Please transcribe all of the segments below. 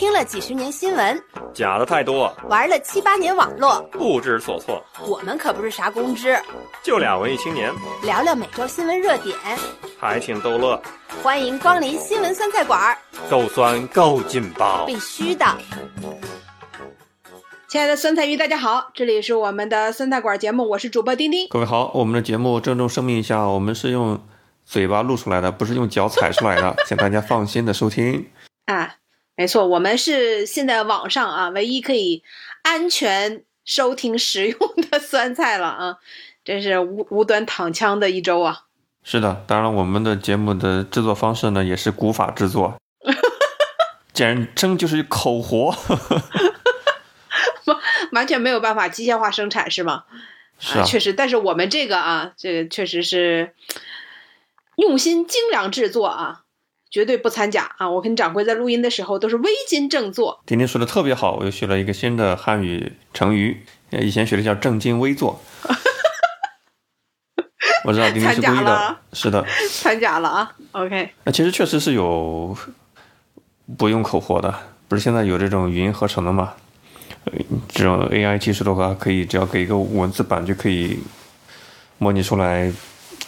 听了几十年新闻，假的太多，玩了七八年网络，不知所措。我们可不是啥公知，就俩文艺青年，聊聊每周新闻热点，还挺逗乐。欢迎光临新闻酸菜馆，够酸够劲爆，必须的。亲爱的酸菜鱼，大家好，这里是我们的酸菜馆节目，我是主播丁丁。各位好，我们的节目郑重声明一下，我们是用嘴巴录出来的，不是用脚踩出来的，请大家放心的收听。啊，没错，我们是现在网上啊唯一可以安全收听使用的酸菜了啊，真是无无端躺枪的一周啊。是的，当然我们的节目的制作方式呢，也是古法制作，简称就是口活。完全没有办法机械化生产是吗？是啊，确实，但是我们这个啊，这个确实是用心精良制作啊，绝对不掺假啊！我跟掌柜在录音的时候都是微金正坐。丁丁说的特别好，我又学了一个新的汉语成语，以前学的叫正襟危坐。我知道丁丁是故意的，是的，掺假了啊。OK，那其实确实是有不用口活的，不是现在有这种语音合成的吗？这种 AI 技术的话，可以只要给一个文字版就可以模拟出来，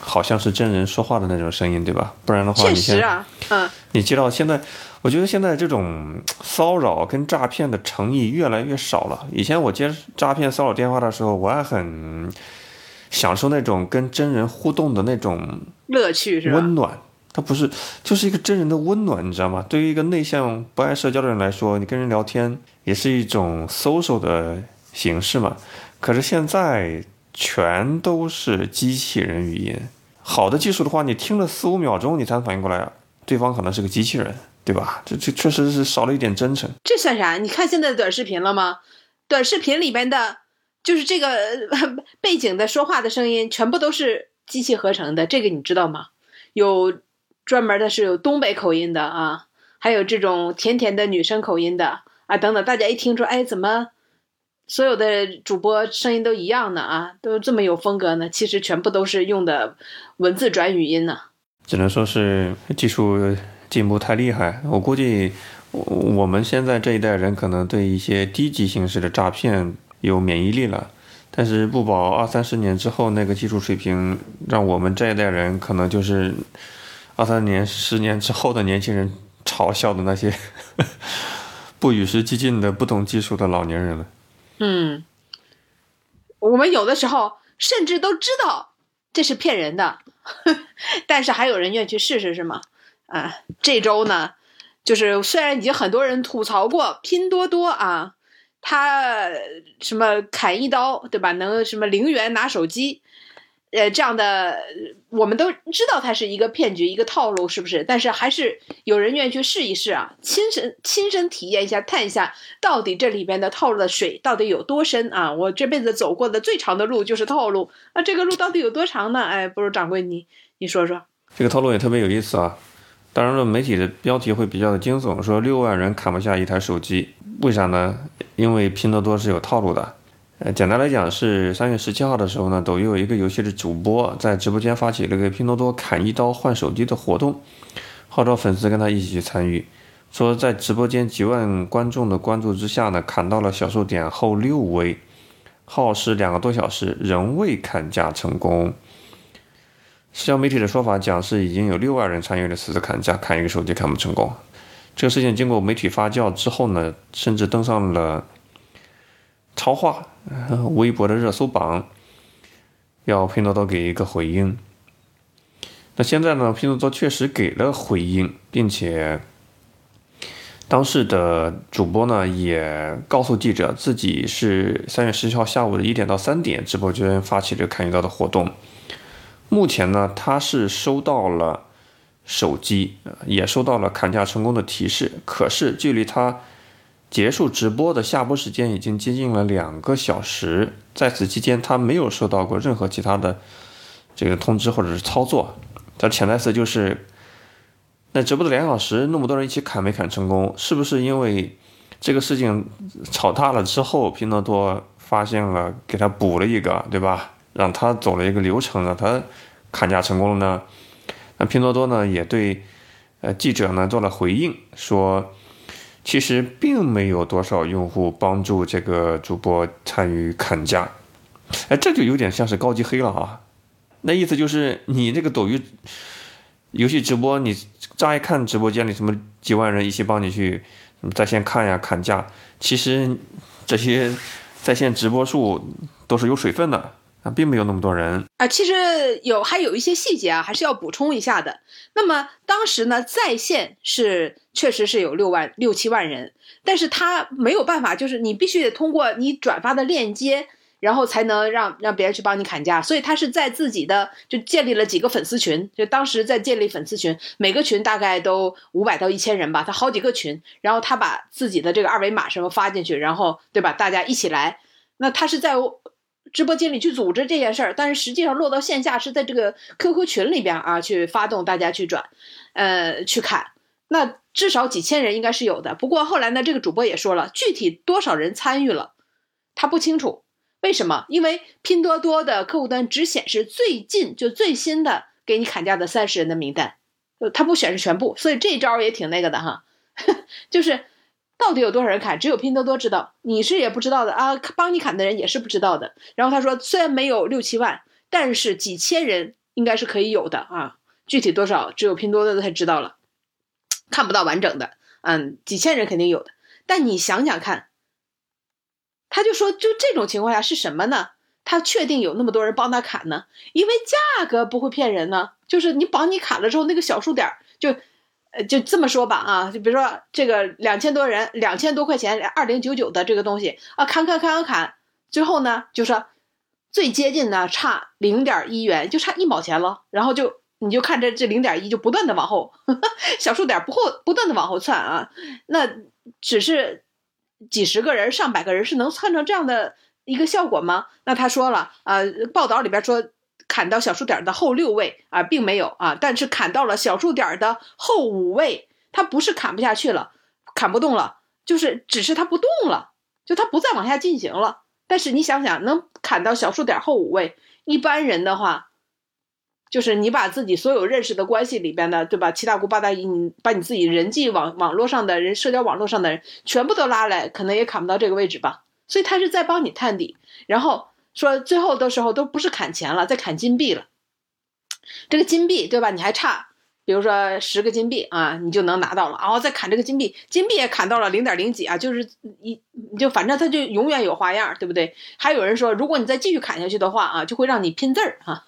好像是真人说话的那种声音，对吧？不然的话，你现啊，嗯，你接到现在，我觉得现在这种骚扰跟诈骗的诚意越来越少了。以前我接诈骗骚扰电话的时候，我还很享受那种跟真人互动的那种乐趣，是吧？温暖。它不是，就是一个真人的温暖，你知道吗？对于一个内向不爱社交的人来说，你跟人聊天也是一种 social 的形式嘛。可是现在全都是机器人语音，好的技术的话，你听了四五秒钟，你才反应过来，对方可能是个机器人，对吧？这这确实是少了一点真诚。这算啥？你看现在的短视频了吗？短视频里边的，就是这个 背景的说话的声音，全部都是机器合成的，这个你知道吗？有。专门的是有东北口音的啊，还有这种甜甜的女生口音的啊，等等，大家一听说，哎，怎么所有的主播声音都一样的？啊，都这么有风格呢？其实全部都是用的文字转语音呢。只能说是技术进步太厉害。我估计我们现在这一代人可能对一些低级形式的诈骗有免疫力了，但是不保二三十年之后那个技术水平，让我们这一代人可能就是。二三年、十年之后的年轻人嘲笑的那些 不与时俱进的、不懂技术的老年人了。嗯，我们有的时候甚至都知道这是骗人的，但是还有人愿意去试试，是吗？啊，这周呢，就是虽然已经很多人吐槽过拼多多啊，他什么砍一刀，对吧？能什么零元拿手机。呃，这样的我们都知道它是一个骗局，一个套路，是不是？但是还是有人愿意去试一试啊，亲身亲身体验一下，探一下到底这里边的套路的水到底有多深啊！我这辈子走过的最长的路就是套路，那这个路到底有多长呢？哎，不如掌柜你你说说，这个套路也特别有意思啊。当然了，媒体的标题会比较的惊悚，说六万人砍不下一台手机，为啥呢？因为拼多多是有套路的。呃，简单来讲是三月十七号的时候呢，抖音有一个游戏的主播在直播间发起了个拼多多砍一刀换手机的活动，号召粉丝跟他一起去参与。说在直播间几万观众的关注之下呢，砍到了小数点后六位，耗时两个多小时，仍未砍价成功。社交媒体的说法讲是已经有六万人参与了此次砍价，砍一个手机砍不成功。这个事情经过媒体发酵之后呢，甚至登上了。超话，微博的热搜榜，要拼多多给一个回应。那现在呢？拼多多确实给了回应，并且当时的主播呢也告诉记者，自己是三月十七号下午的一点到三点，直播间发起这个砍一刀的活动。目前呢，他是收到了手机，也收到了砍价成功的提示，可是距离他。结束直播的下播时间已经接近了两个小时，在此期间他没有收到过任何其他的这个通知或者是操作。他潜台词就是，那直播的两小时，那么多人一起砍没砍成功，是不是因为这个事情吵大了之后，拼多多发现了，给他补了一个，对吧？让他走了一个流程，让他砍价成功了呢？那拼多多呢也对呃记者呢做了回应，说。其实并没有多少用户帮助这个主播参与砍价，哎，这就有点像是高级黑了啊。那意思就是你这个抖音游戏直播，你乍一看直播间里什么几万人一起帮你去在线看呀砍价，其实这些在线直播数都是有水分的。啊，并没有那么多人啊，其实有还有一些细节啊，还是要补充一下的。那么当时呢，在线是确实是有六万六七万人，但是他没有办法，就是你必须得通过你转发的链接，然后才能让让别人去帮你砍价。所以他是在自己的就建立了几个粉丝群，就当时在建立粉丝群，每个群大概都五百到一千人吧，他好几个群，然后他把自己的这个二维码什么发进去，然后对吧，大家一起来，那他是在。直播间里去组织这件事儿，但是实际上落到线下是在这个 QQ 群里边啊，去发动大家去转，呃，去看，那至少几千人应该是有的。不过后来呢，这个主播也说了，具体多少人参与了，他不清楚。为什么？因为拼多多的客户端只显示最近就最新的给你砍价的三十人的名单，呃，它不显示全部，所以这招也挺那个的哈，就是。到底有多少人砍？只有拼多多知道，你是也不知道的啊。帮你砍的人也是不知道的。然后他说，虽然没有六七万，但是几千人应该是可以有的啊。具体多少，只有拼多多才知道了，看不到完整的。嗯，几千人肯定有的。但你想想看，他就说，就这种情况下是什么呢？他确定有那么多人帮他砍呢？因为价格不会骗人呢。就是你帮你砍了之后，那个小数点就。呃，就这么说吧，啊，就比如说这个两千多人，两千多块钱，二零九九的这个东西啊，砍砍砍砍砍，最后呢，就说最接近的差零点一元，就差一毛钱了，然后就你就看这这零点一就不断的往后，小数点不后不断的往后窜啊，那只是几十个人、上百个人是能窜成这样的一个效果吗？那他说了，呃，报道里边说。砍到小数点的后六位啊，并没有啊，但是砍到了小数点的后五位，它不是砍不下去了，砍不动了，就是只是它不动了，就它不再往下进行了。但是你想想，能砍到小数点后五位，一般人的话，就是你把自己所有认识的关系里边的，对吧？七大姑八大姨，你把你自己人际网网络上的人、社交网络上的人全部都拉来，可能也砍不到这个位置吧。所以他是在帮你探底，然后。说最后的时候都不是砍钱了，在砍金币了。这个金币对吧？你还差，比如说十个金币啊，你就能拿到了。然后再砍这个金币，金币也砍到了零点零几啊，就是一就反正它就永远有花样，对不对？还有人说，如果你再继续砍下去的话啊，就会让你拼字儿哈。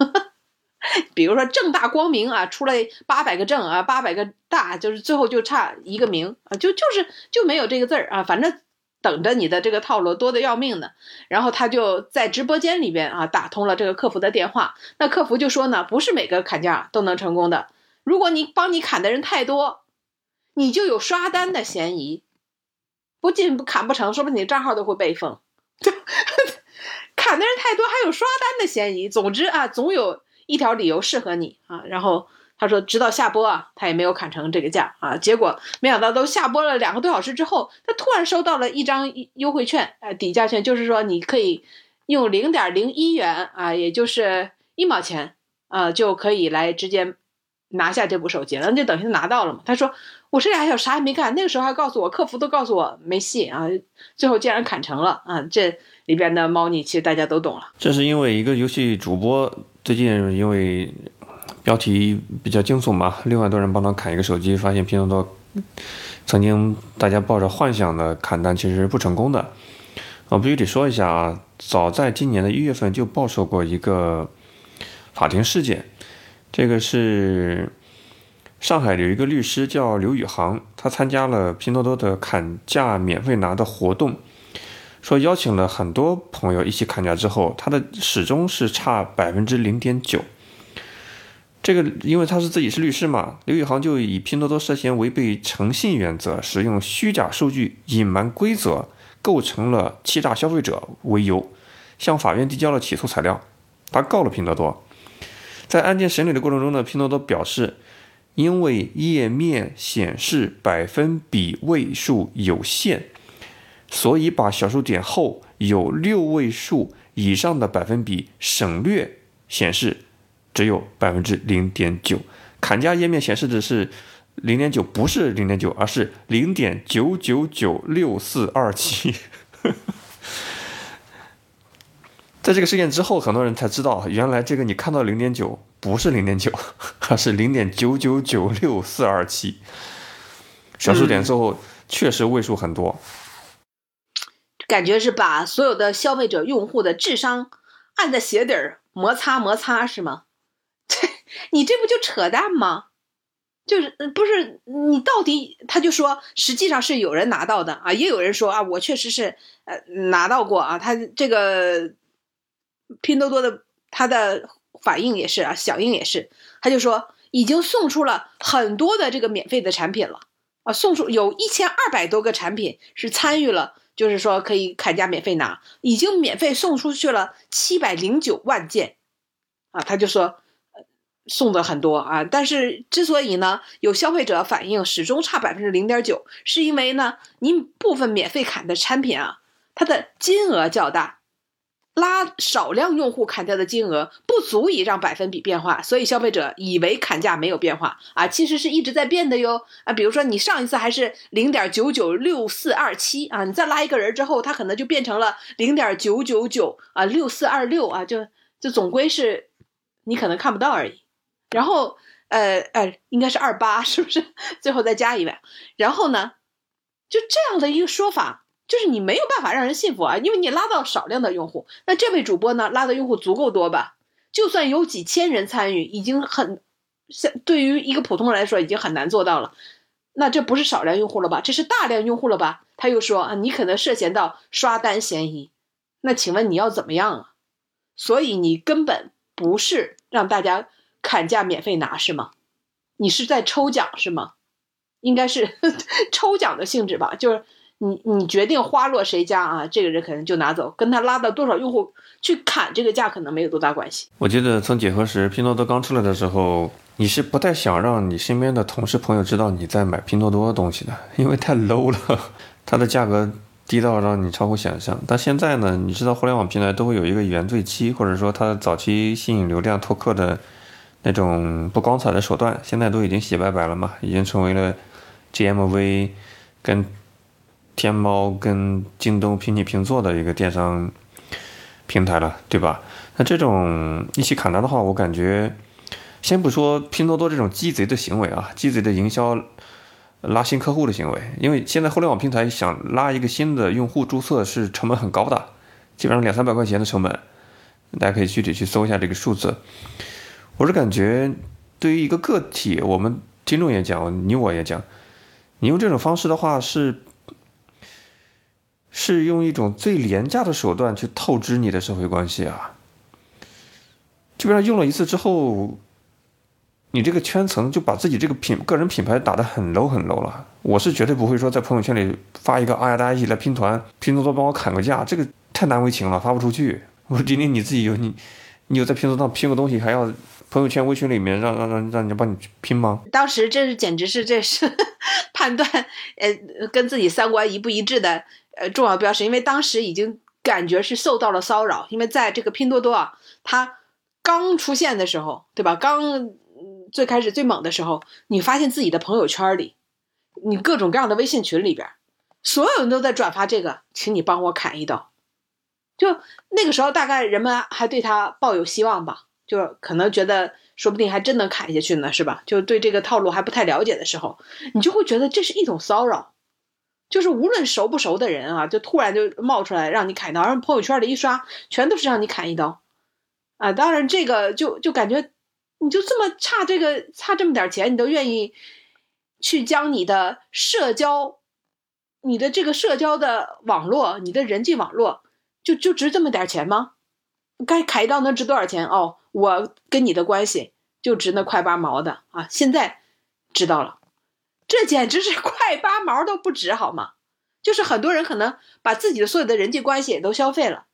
比如说正大光明啊，出来八百个正啊，八百个大，就是最后就差一个明啊，就就是就没有这个字儿啊，反正。等着你的这个套路多的要命呢，然后他就在直播间里边啊打通了这个客服的电话，那客服就说呢，不是每个砍价都能成功的，如果你帮你砍的人太多，你就有刷单的嫌疑，不仅砍不成，说不定你账号都会被封，砍的人太多还有刷单的嫌疑，总之啊，总有一条理由适合你啊，然后。他说：“直到下播啊，他也没有砍成这个价啊。结果没想到，都下播了两个多小时之后，他突然收到了一张优惠券，呃，底价券，就是说你可以用零点零一元啊，也就是一毛钱啊，就可以来直接拿下这部手机了。那就等于拿到了嘛。”他说：“我这俩小啥也没干，那个时候还告诉我，客服都告诉我没戏啊。最后竟然砍成了啊！这里边的猫腻其实大家都懂了。这是因为一个游戏主播最近因为。”标题比较惊悚嘛，六万多人帮他砍一个手机，发现拼多多曾经大家抱着幻想的砍单，其实是不成功的。我必须得说一下啊，早在今年的一月份就爆出过一个法庭事件，这个是上海有一个律师叫刘宇航，他参加了拼多多的砍价免费拿的活动，说邀请了很多朋友一起砍价之后，他的始终是差百分之零点九。这个，因为他是自己是律师嘛，刘宇航就以拼多多涉嫌违背诚信原则、使用虚假数据、隐瞒规则，构成了欺诈消费者为由，向法院递交了起诉材料，他告了拼多多。在案件审理的过程中呢，拼多多表示，因为页面显示百分比位数有限，所以把小数点后有六位数以上的百分比省略显示。只有百分之零点九，砍价页面显示的是零点九不是零点九，而是零点九九九六四二七。在这个事件之后，很多人才知道，原来这个你看到零点九不是零点九，而是零点九九九六四二七。小数点之后，确实位数很多。感觉是把所有的消费者用户的智商按在鞋底儿摩擦摩擦是吗？这 你这不就扯淡吗？就是不是你到底他就说，实际上是有人拿到的啊，也有人说啊，我确实是呃拿到过啊，他这个拼多多的他的反应也是啊，响应也是，他就说已经送出了很多的这个免费的产品了啊，送出有一千二百多个产品是参与了。就是说可以砍价免费拿，已经免费送出去了七百零九万件，啊，他就说送的很多啊，但是之所以呢有消费者反映始终差百分之零点九，是因为呢您部分免费砍的产品啊，它的金额较大。拉少量用户砍掉的金额不足以让百分比变化，所以消费者以为砍价没有变化啊，其实是一直在变的哟啊。比如说你上一次还是零点九九六四二七啊，你再拉一个人之后，它可能就变成了零点九九九啊六四二六啊，就就总归是你可能看不到而已。然后呃呃，应该是二八是不是？最后再加一位，然后呢，就这样的一个说法。就是你没有办法让人信服啊，因为你拉到少量的用户，那这位主播呢拉的用户足够多吧？就算有几千人参与，已经很，像对于一个普通人来说已经很难做到了。那这不是少量用户了吧？这是大量用户了吧？他又说啊，你可能涉嫌到刷单嫌疑。那请问你要怎么样啊？所以你根本不是让大家砍价免费拿是吗？你是在抽奖是吗？应该是 抽奖的性质吧，就是。你你决定花落谁家啊？这个人可能就拿走，跟他拉到多少用户去砍这个价，可能没有多大关系。我记得从几何时拼多多刚出来的时候，你是不太想让你身边的同事朋友知道你在买拼多多的东西的，因为太 low 了，它的价格低到让你超乎想象。但现在呢，你知道互联网平台都会有一个原罪期，或者说它早期吸引流量拓客的那种不光彩的手段，现在都已经洗白白了嘛，已经成为了 GMV 跟。天猫跟京东平起平坐的一个电商平台了，对吧？那这种一起砍单的话，我感觉，先不说拼多多这种鸡贼的行为啊，鸡贼的营销拉新客户的行为，因为现在互联网平台想拉一个新的用户注册是成本很高的，基本上两三百块钱的成本，大家可以具体去搜一下这个数字。我是感觉，对于一个个体，我们听众也讲，你我也讲，你用这种方式的话是。是用一种最廉价的手段去透支你的社会关系啊！基本上用了一次之后，你这个圈层就把自己这个品个人品牌打得很 low 很 low 了。我是绝对不会说在朋友圈里发一个“哎呀，大家一起来拼团，拼多多帮我砍个价”，这个太难为情了，发不出去。我说：“丁丁，你自己有你，你有在拼多多上拼个东西，还要朋友圈微群里面让让让让人家帮你拼吗？” 当时这是简直是这是判断呃跟自己三观一不一致的。呃，重要标识，因为当时已经感觉是受到了骚扰，因为在这个拼多多啊，它刚出现的时候，对吧？刚最开始最猛的时候，你发现自己的朋友圈里，你各种各样的微信群里边，所有人都在转发这个，请你帮我砍一刀。就那个时候，大概人们还对他抱有希望吧，就可能觉得说不定还真能砍下去呢，是吧？就对这个套路还不太了解的时候，你就会觉得这是一种骚扰。就是无论熟不熟的人啊，就突然就冒出来让你砍一刀，然后朋友圈里一刷，全都是让你砍一刀，啊，当然这个就就感觉你就这么差这个差这么点钱，你都愿意去将你的社交，你的这个社交的网络，你的人际网络，就就值这么点钱吗？该砍一刀能值多少钱？哦，我跟你的关系就值那块八毛的啊！现在知道了。这简直是块八毛都不值，好吗？就是很多人可能把自己的所有的人际关系也都消费了，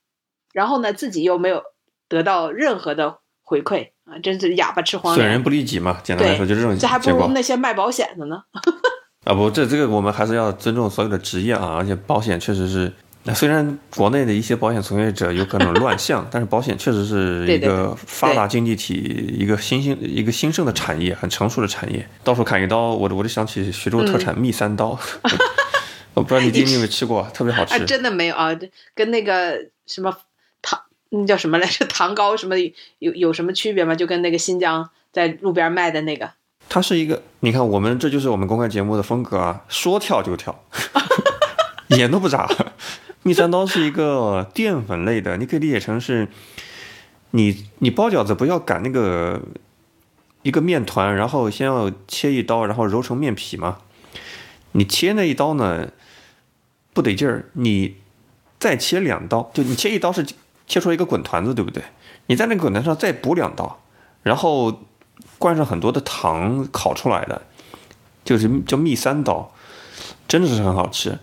然后呢，自己又没有得到任何的回馈啊，真是哑巴吃黄连。损人不利己嘛，简单来说就这种这还不如那些卖保险的呢。啊不，这这个我们还是要尊重所有的职业啊，而且保险确实是那虽然国内的一些保险从业者有可能乱象，但是保险确实是一个发达经济体，一个新兴、一个兴盛的产业，很成熟的产业。到处砍一刀，我我就想起徐州特产蜜三刀，我不知道你你有没有吃过，特别好吃。真的没有啊，跟那个什么糖，那叫什么来着？糖糕什么有有什么区别吗？就跟那个新疆在路边卖的那个。它是一个，你看我们这就是我们公开节目的风格啊，说跳就跳，眼都不眨。蜜三刀是一个淀粉类的，你可以理解成是，你你包饺子不要擀那个一个面团，然后先要切一刀，然后揉成面皮嘛。你切那一刀呢不得劲儿，你再切两刀，就你切一刀是切出一个滚团子，对不对？你在那个滚团上再补两刀，然后灌上很多的糖烤出来的，就是叫蜜三刀，真的是很好吃。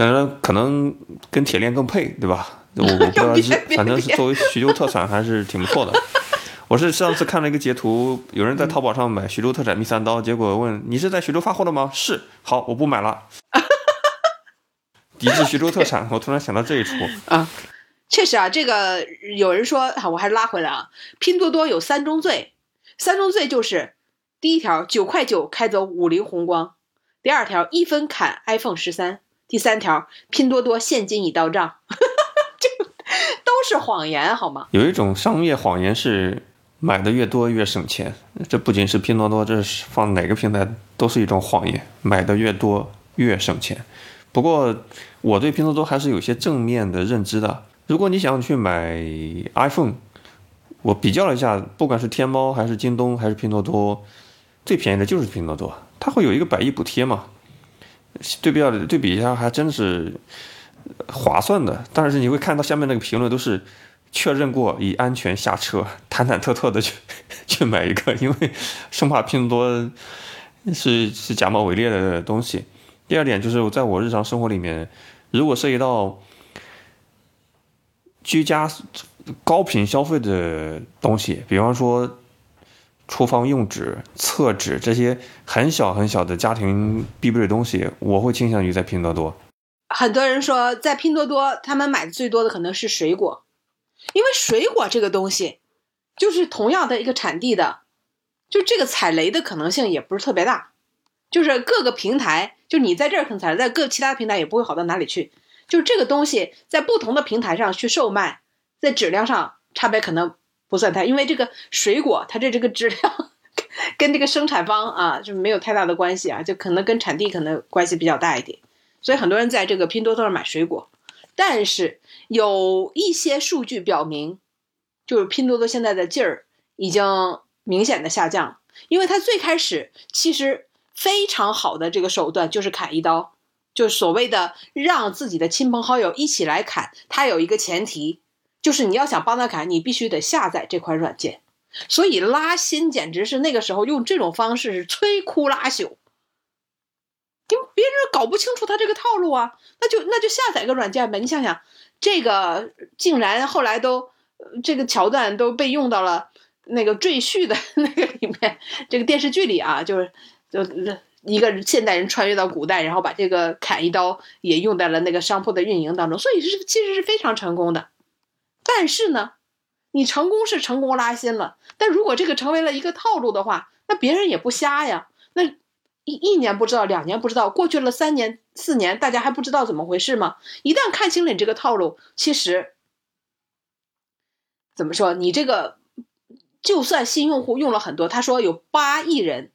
当然，可能跟铁链更配，对吧？我我不知道，反正是作为徐州特产还是挺不错的。我是上次看了一个截图，有人在淘宝上买徐州特产蜜三刀，结果问你是在徐州发货的吗？是，好，我不买了。抵制徐州特产，我突然想到这一出啊，确实啊，这个有人说啊，我还是拉回来啊。拼多多有三宗罪，三宗罪就是第一条九块九开走五菱宏光，第二条一分砍 iPhone 十三。第三条，拼多多现金已到账，这都是谎言，好吗？有一种商业谎言是买的越多越省钱，这不仅是拼多多，这是放哪个平台都是一种谎言，买的越多越省钱。不过我对拼多多还是有些正面的认知的。如果你想去买 iPhone，我比较了一下，不管是天猫还是京东还是拼多多，最便宜的就是拼多多，它会有一个百亿补贴嘛。对比对比一下，还真是划算的。但是你会看到下面那个评论都是确认过已安全下车，忐忐忑忑的去去买一个，因为生怕拼多多是是假冒伪劣的东西。第二点就是在我日常生活里面，如果涉及到居家高频消费的东西，比方说。厨房用纸、厕纸这些很小很小的家庭必备的东西，我会倾向于在拼多多。很多人说，在拼多多，他们买的最多的可能是水果，因为水果这个东西，就是同样的一个产地的，就这个踩雷的可能性也不是特别大。就是各个平台，就你在这儿可能踩雷，在各其他平台也不会好到哪里去。就这个东西在不同的平台上去售卖，在质量上差别可能。不算太，因为这个水果它这这个质量跟这个生产方啊就没有太大的关系啊，就可能跟产地可能关系比较大一点，所以很多人在这个拼多多上买水果，但是有一些数据表明，就是拼多多现在的劲儿已经明显的下降，因为它最开始其实非常好的这个手段就是砍一刀，就所谓的让自己的亲朋好友一起来砍，它有一个前提。就是你要想帮他砍，你必须得下载这款软件，所以拉新简直是那个时候用这种方式是摧枯拉朽，因为别人搞不清楚他这个套路啊，那就那就下载个软件呗。你想想，这个竟然后来都这个桥段都被用到了那个赘婿的 那个里面，这个电视剧里啊，就是就一个现代人穿越到古代，然后把这个砍一刀也用在了那个商铺的运营当中，所以是其实是非常成功的。但是呢，你成功是成功拉新了，但如果这个成为了一个套路的话，那别人也不瞎呀。那一一年不知道，两年不知道，过去了三年四年，大家还不知道怎么回事吗？一旦看清了你这个套路，其实怎么说，你这个就算新用户用了很多，他说有八亿人，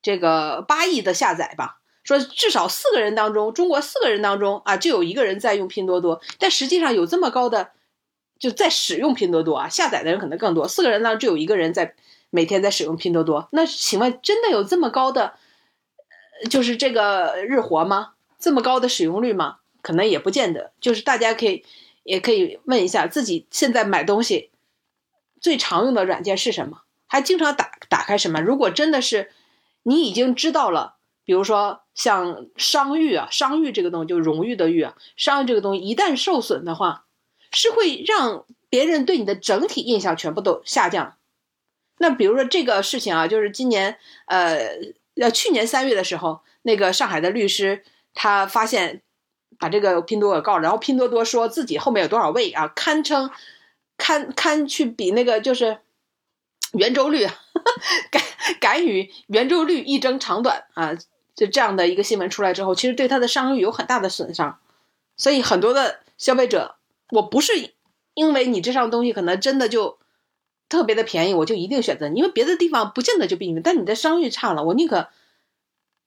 这个八亿的下载吧，说至少四个人当中，中国四个人当中啊，就有一个人在用拼多多，但实际上有这么高的。就在使用拼多多啊，下载的人可能更多。四个人呢，只有一个人在每天在使用拼多多。那请问，真的有这么高的，就是这个日活吗？这么高的使用率吗？可能也不见得。就是大家可以也可以问一下自己，现在买东西最常用的软件是什么？还经常打打开什么？如果真的是你已经知道了，比如说像商誉啊，商誉这个东西就荣誉的誉啊，商誉这个东西一旦受损的话。是会让别人对你的整体印象全部都下降。那比如说这个事情啊，就是今年呃，呃去年三月的时候，那个上海的律师他发现把这个拼多多告了，然后拼多多说自己后面有多少位啊，堪称堪堪去比那个就是圆周率，敢敢与圆周率一争长短啊！就这样的一个新闻出来之后，其实对他的商誉有很大的损伤，所以很多的消费者，我不是因为你这上东西可能真的就特别的便宜，我就一定选择你，因为别的地方不见得就比你，但你的商誉差了，我宁可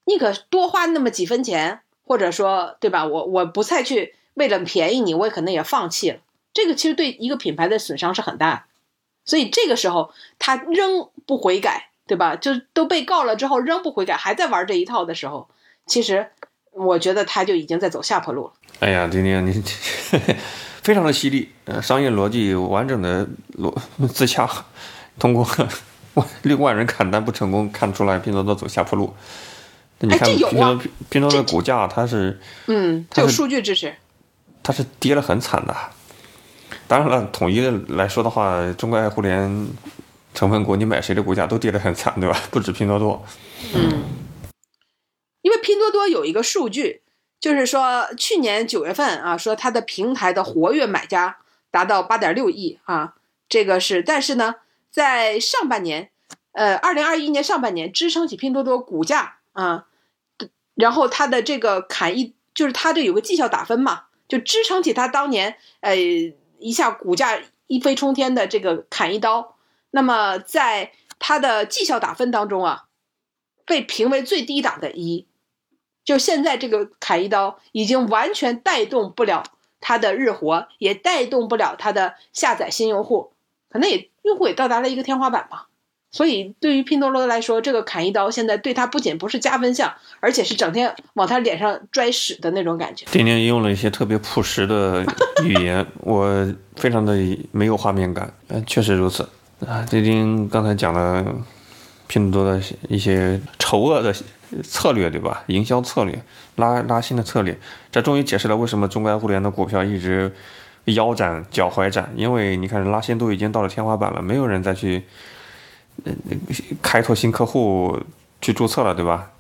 宁可多花那么几分钱，或者说对吧？我我不再去为了便宜你，我也可能也放弃了。这个其实对一个品牌的损伤是很大，所以这个时候他仍不悔改。对吧？就都被告了之后仍不悔改，还在玩这一套的时候，其实我觉得他就已经在走下坡路了。哎呀，丁丁，你非常的犀利，呃，商业逻辑完整的逻 自洽，通过六万人砍单不成功，看出来拼多多走下坡路。你看拼多多拼多多的股价，它是嗯，它有数据支持，它是跌了很惨的。当然了，统一的来说的话，中国爱互联。成分股，你买谁的股价都跌得很惨，对吧？不止拼多多。嗯，因为拼多多有一个数据，就是说去年九月份啊，说它的平台的活跃买家达到八点六亿啊，这个是。但是呢，在上半年，呃，二零二一年上半年支撑起拼多多股价啊，然后它的这个砍一，就是它这有个绩效打分嘛，就支撑起它当年呃一下股价一飞冲天的这个砍一刀。那么，在它的绩效打分当中啊，被评为最低档的一，就现在这个砍一刀已经完全带动不了它的日活，也带动不了它的下载新用户，可能也用户也到达了一个天花板吧。所以，对于拼多多来说，这个砍一刀现在对它不仅不是加分项，而且是整天往他脸上拽屎的那种感觉。丁丁用了一些特别朴实的 语言，我非常的没有画面感。嗯，确实如此。啊，丁丁刚才讲了拼多多的一些丑恶的策略，对吧？营销策略、拉拉新的策略，这终于解释了为什么中国互联的股票一直腰斩、脚踝斩。因为你看，拉新都已经到了天花板了，没有人再去开拓新客户去注册了，对吧？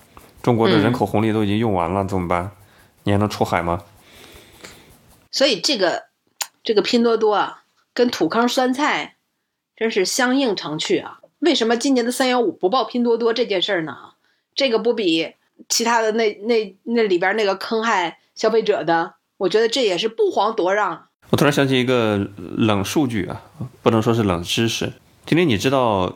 中国的人口红利都已经用完了，怎么办？你还能出海吗？所以这个这个拼多多啊，跟土坑酸菜。真是相映成趣啊！为什么今年的三幺五不报拼多多这件事儿呢？这个不比其他的那那那里边那个坑害消费者的，我觉得这也是不遑多让。我突然想起一个冷数据啊，不能说是冷知识。今天你知道，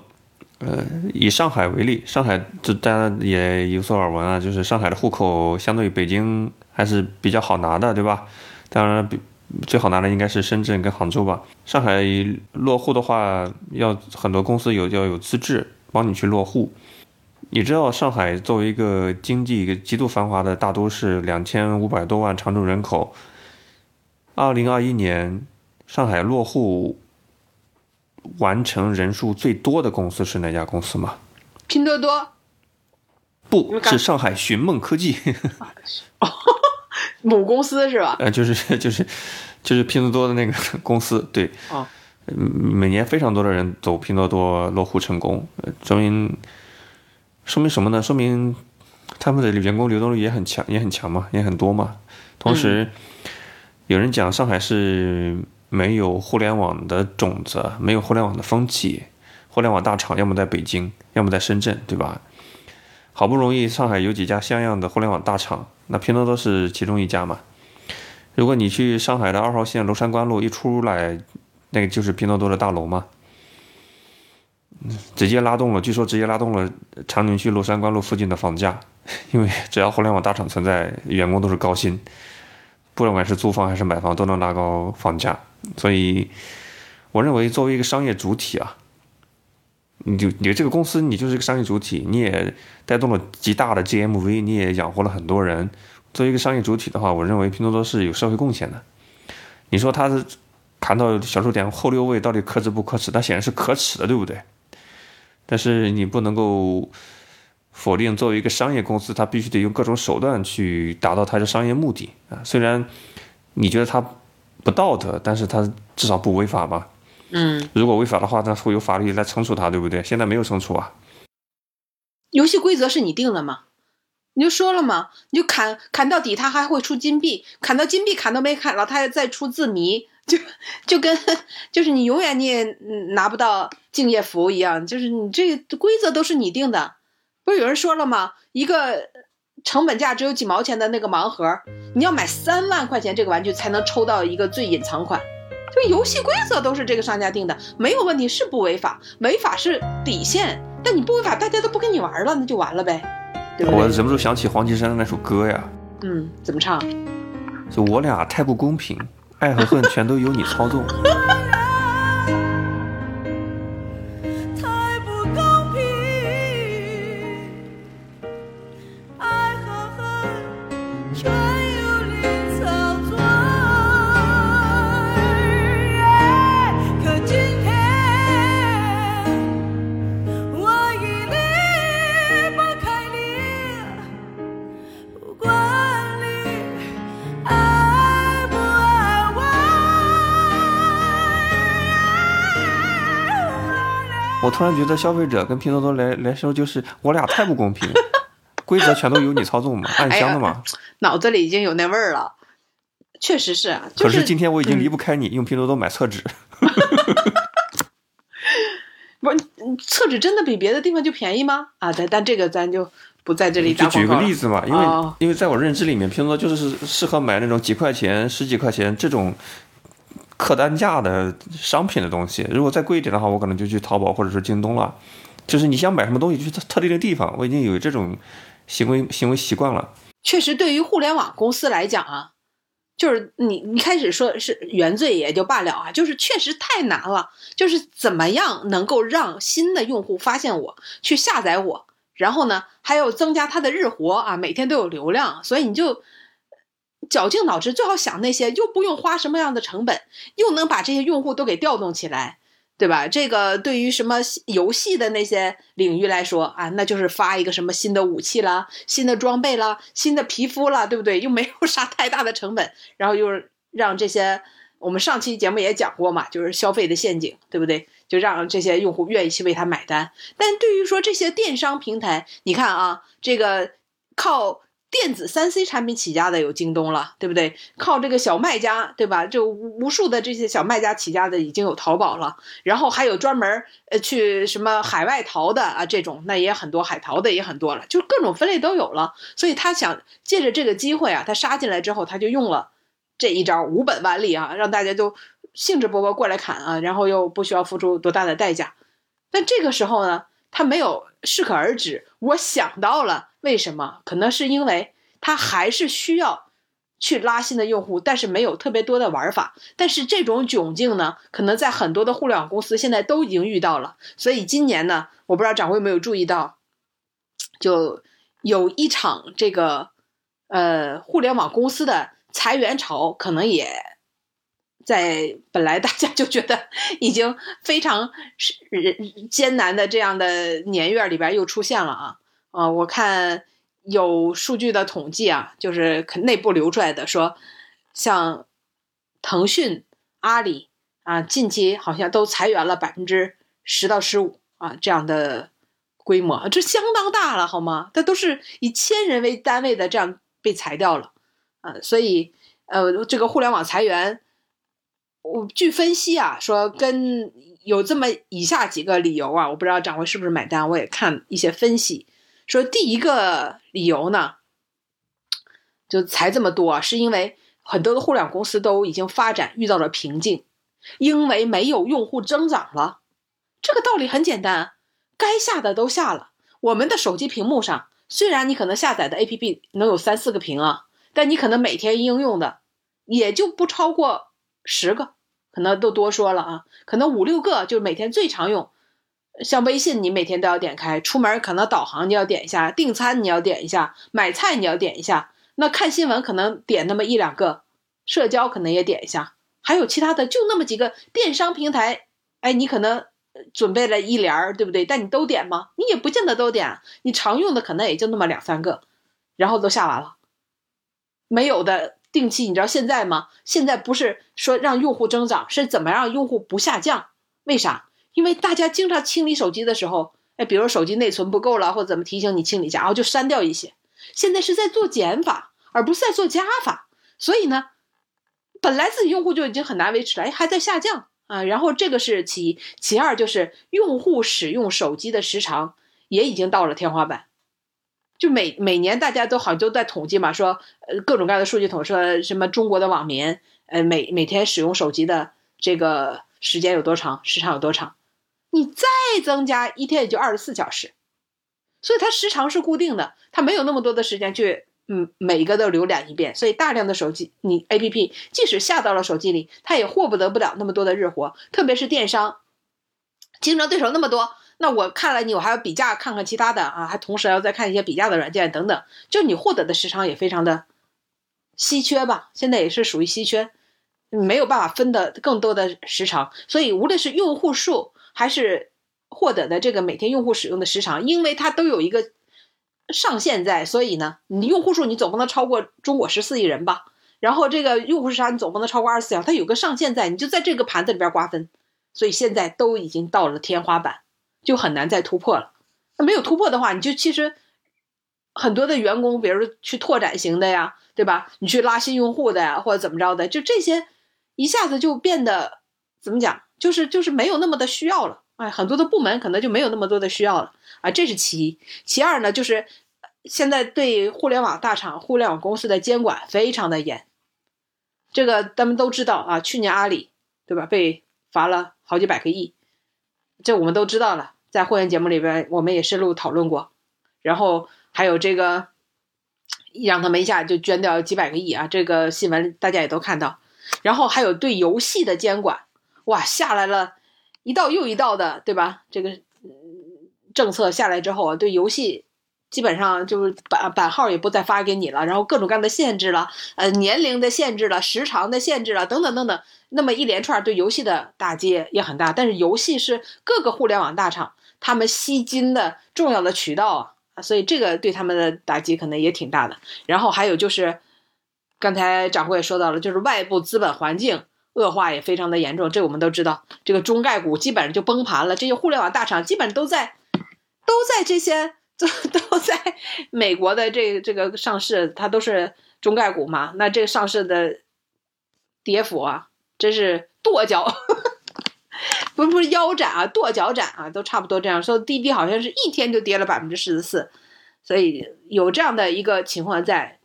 呃，以上海为例，上海这大家也有所耳闻啊，就是上海的户口相对于北京还是比较好拿的，对吧？当然比。最好拿的应该是深圳跟杭州吧。上海落户的话，要很多公司有要有资质帮你去落户。你知道上海作为一个经济一个极度繁华的大都市，两千五百多万常住人口，二零二一年上海落户完成人数最多的公司是哪家公司吗？拼多多？不是上海寻梦科技。母公司是吧？呃，就是就是就是拼多多的那个 公司，对。哦。每年非常多的人走拼多多落户成功，说明说明什么呢？说明他们的员工流动率也很强，也很强嘛，也很多嘛。同时，有人讲上海是没有互联网的种子，没有互联网的风气，互联网大厂要么在北京，要么在深圳，对吧？好不容易上海有几家像样的互联网大厂。那拼多多是其中一家嘛？如果你去上海的二号线娄山关路一出来，那个就是拼多多的大楼嘛，直接拉动了，据说直接拉动了长宁区娄山关路附近的房价，因为只要互联网大厂存在，员工都是高薪，不管是租房还是买房都能拉高房价，所以我认为作为一个商业主体啊。你就你这个公司，你就是一个商业主体，你也带动了极大的 GMV，你也养活了很多人。作为一个商业主体的话，我认为拼多多是有社会贡献的。你说它是砍到小数点后六位，到底可耻不可耻？那显然是可耻的，对不对？但是你不能够否定，作为一个商业公司，它必须得用各种手段去达到它的商业目的啊。虽然你觉得它不道德，但是它至少不违法吧？嗯，如果违法的话，那会有法律来惩处它，对不对？现在没有惩处啊。游戏规则是你定的吗？你就说了嘛，你就砍砍到底，它还会出金币；砍到金币，砍都没砍老太太再出字谜，就就跟就是你永远你也拿不到敬业福一样，就是你这个规则都是你定的。不是有人说了吗？一个成本价只有几毛钱的那个盲盒，你要买三万块钱这个玩具才能抽到一个最隐藏款。就游戏规则都是这个商家定的，没有问题，是不违法，违法是底线。但你不违法，大家都不跟你玩了，那就完了呗，对不对？我忍不住想起黄绮珊的那首歌呀，嗯，怎么唱？就我俩太不公平，爱和恨全都由你操纵。突然觉得消费者跟拼多多来来说，就是我俩太不公平，规则全都由你操纵嘛，暗箱的嘛。脑子里已经有那味儿了，确实是啊。就可是今天我已经离不开你，用拼多多买厕纸。不是嗯厕纸真的比别的地方就便宜吗？啊，但但这个咱就不在这里打就举。个例子嘛，因为、哦因为在我认知里面，拼多多就是适合买那种几块钱、十几块钱这种客单价的商品的东西。如果再贵一点的话，我可能就去淘宝或者是京东了。就是你想买什么东西，去特特定的地方。我已经有这种行为行为习惯了。确实，对于互联网公司来讲啊，就是你你开始说是原罪也就罢了啊，就是确实太难了。就是怎么样能够让新的用户发现我，去下载我，然后呢还要增加他的日活啊，每天都有流量，所以你就绞尽脑汁，最好想那些又不用花什么样的成本，又能把这些用户都给调动起来。对吧？这个对于什么游戏的那些领域来说啊，那就是发一个什么新的武器啦、新的装备啦、新的皮肤啦，对不对？又没有啥太大的成本，然后又让这些我们上期节目也讲过嘛，就是消费的陷阱，对不对？就让这些用户愿意去为他买单。但对于说这些电商平台，你看啊，这个靠电子三 C 产品起家的有京东了，对不对？靠这个小卖家，对吧？就无无数的这些小卖家起家的已经有淘宝了，然后还有专门呃去什么海外淘的啊这种，那也很多，海淘的也很多了，就各种分类都有了。所以他想借着这个机会啊，他杀进来之后，他就用了这一招无本万利啊，让大家都兴致勃勃过来砍啊，然后又不需要付出多大的代价。但这个时候呢，他没有适可而止。我想到了，为什么？可能是因为他还是需要去拉新的用户，但是没有特别多的玩法。但是这种窘境呢，可能在很多的互联网公司现在都已经遇到了。所以今年呢，我不知道掌柜有没有注意到，就有一场这个呃互联网公司的裁员潮，可能也在本来大家就觉得已经非常是艰难的这样的年月里边又出现了啊啊、我看有数据的统计啊，就是内部流出来的说，像腾讯、阿里啊，近期好像都裁员了百分之十到十五啊这样的规模，这相当大了好吗？它都是以千人为单位的这样被裁掉了啊，所以呃，这个互联网裁员。我据分析啊，说跟有这么以下几个理由啊，我不知道掌柜是不是买单。我也看一些分析，说第一个理由呢，就才这么多，是因为很多的互联网公司都已经发展遇到了瓶颈，因为没有用户增长了。这个道理很简单，该下的都下了。我们的手机屏幕上，虽然你可能下载的 APP 能有三四个屏啊，但你可能每天应用的也就不超过。十个，可能都多说了啊，可能五六个，就每天最常用。像微信，你每天都要点开；出门可能导航你要点一下，订餐你要点一下，买菜你要点一下。那看新闻可能点那么一两个，社交可能也点一下，还有其他的就那么几个电商平台。哎，你可能准备了一帘儿，对不对？但你都点吗？你也不见得都点，你常用的可能也就那么两三个，然后都下完了，没有的。定期，你知道现在吗？现在不是说让用户增长，是怎么让用户不下降？为啥？因为大家经常清理手机的时候，哎，比如手机内存不够了，或者怎么提醒你清理一下，然后就删掉一些。现在是在做减法，而不是在做加法。所以呢，本来自己用户就已经很难维持了，哎，还在下降啊。然后这个是其一，其二就是用户使用手机的时长也已经到了天花板。就每每年大家都好像都在统计嘛，说呃各种各样的数据统说什么中国的网民呃每每天使用手机的这个时间有多长，时长有多长，你再增加一天也就二十四小时，所以它时长是固定的，它没有那么多的时间去嗯每一个都浏览一遍，所以大量的手机你 A P P 即使下到了手机里，它也获不得不了那么多的日活，特别是电商，竞争对手那么多。那我看了你，我还要比价看看其他的啊，还同时要再看一些比价的软件等等，就你获得的时长也非常的稀缺吧？现在也是属于稀缺，没有办法分的更多的时长，所以无论是用户数还是获得的这个每天用户使用的时长，因为它都有一个上限在，所以呢，你用户数你总不能超过中国十四亿人吧？然后这个用户时长你总不能超过二十四小时，它有个上限在，你就在这个盘子里边瓜分，所以现在都已经到了天花板。就很难再突破了。那没有突破的话，你就其实很多的员工，比如说去拓展型的呀，对吧？你去拉新用户的呀，或者怎么着的，就这些一下子就变得怎么讲？就是就是没有那么的需要了。哎，很多的部门可能就没有那么多的需要了啊。这是其一。其二呢，就是现在对互联网大厂、互联网公司的监管非常的严。这个咱们都知道啊，去年阿里对吧，被罚了好几百个亿。这我们都知道了，在会员节目里边，我们也深入讨论过。然后还有这个，让他们一下就捐掉几百个亿啊，这个新闻大家也都看到。然后还有对游戏的监管，哇，下来了一道又一道的，对吧？这个政策下来之后啊，对游戏。基本上就是版版号也不再发给你了，然后各种各样的限制了，呃，年龄的限制了，时长的限制了，等等等等，那么一连串对游戏的打击也很大。但是游戏是各个互联网大厂他们吸金的重要的渠道啊，所以这个对他们的打击可能也挺大的。然后还有就是，刚才掌柜也说到了，就是外部资本环境恶化也非常的严重，这我们都知道，这个中概股基本上就崩盘了，这些互联网大厂基本都在都在这些。都 都在美国的这这个上市，它都是中概股嘛？那这个上市的跌幅啊，真是跺脚，不是不是腰斩啊，跺脚斩啊，都差不多这样。说滴滴好像是一天就跌了百分之四十四，所以有这样的一个情况在，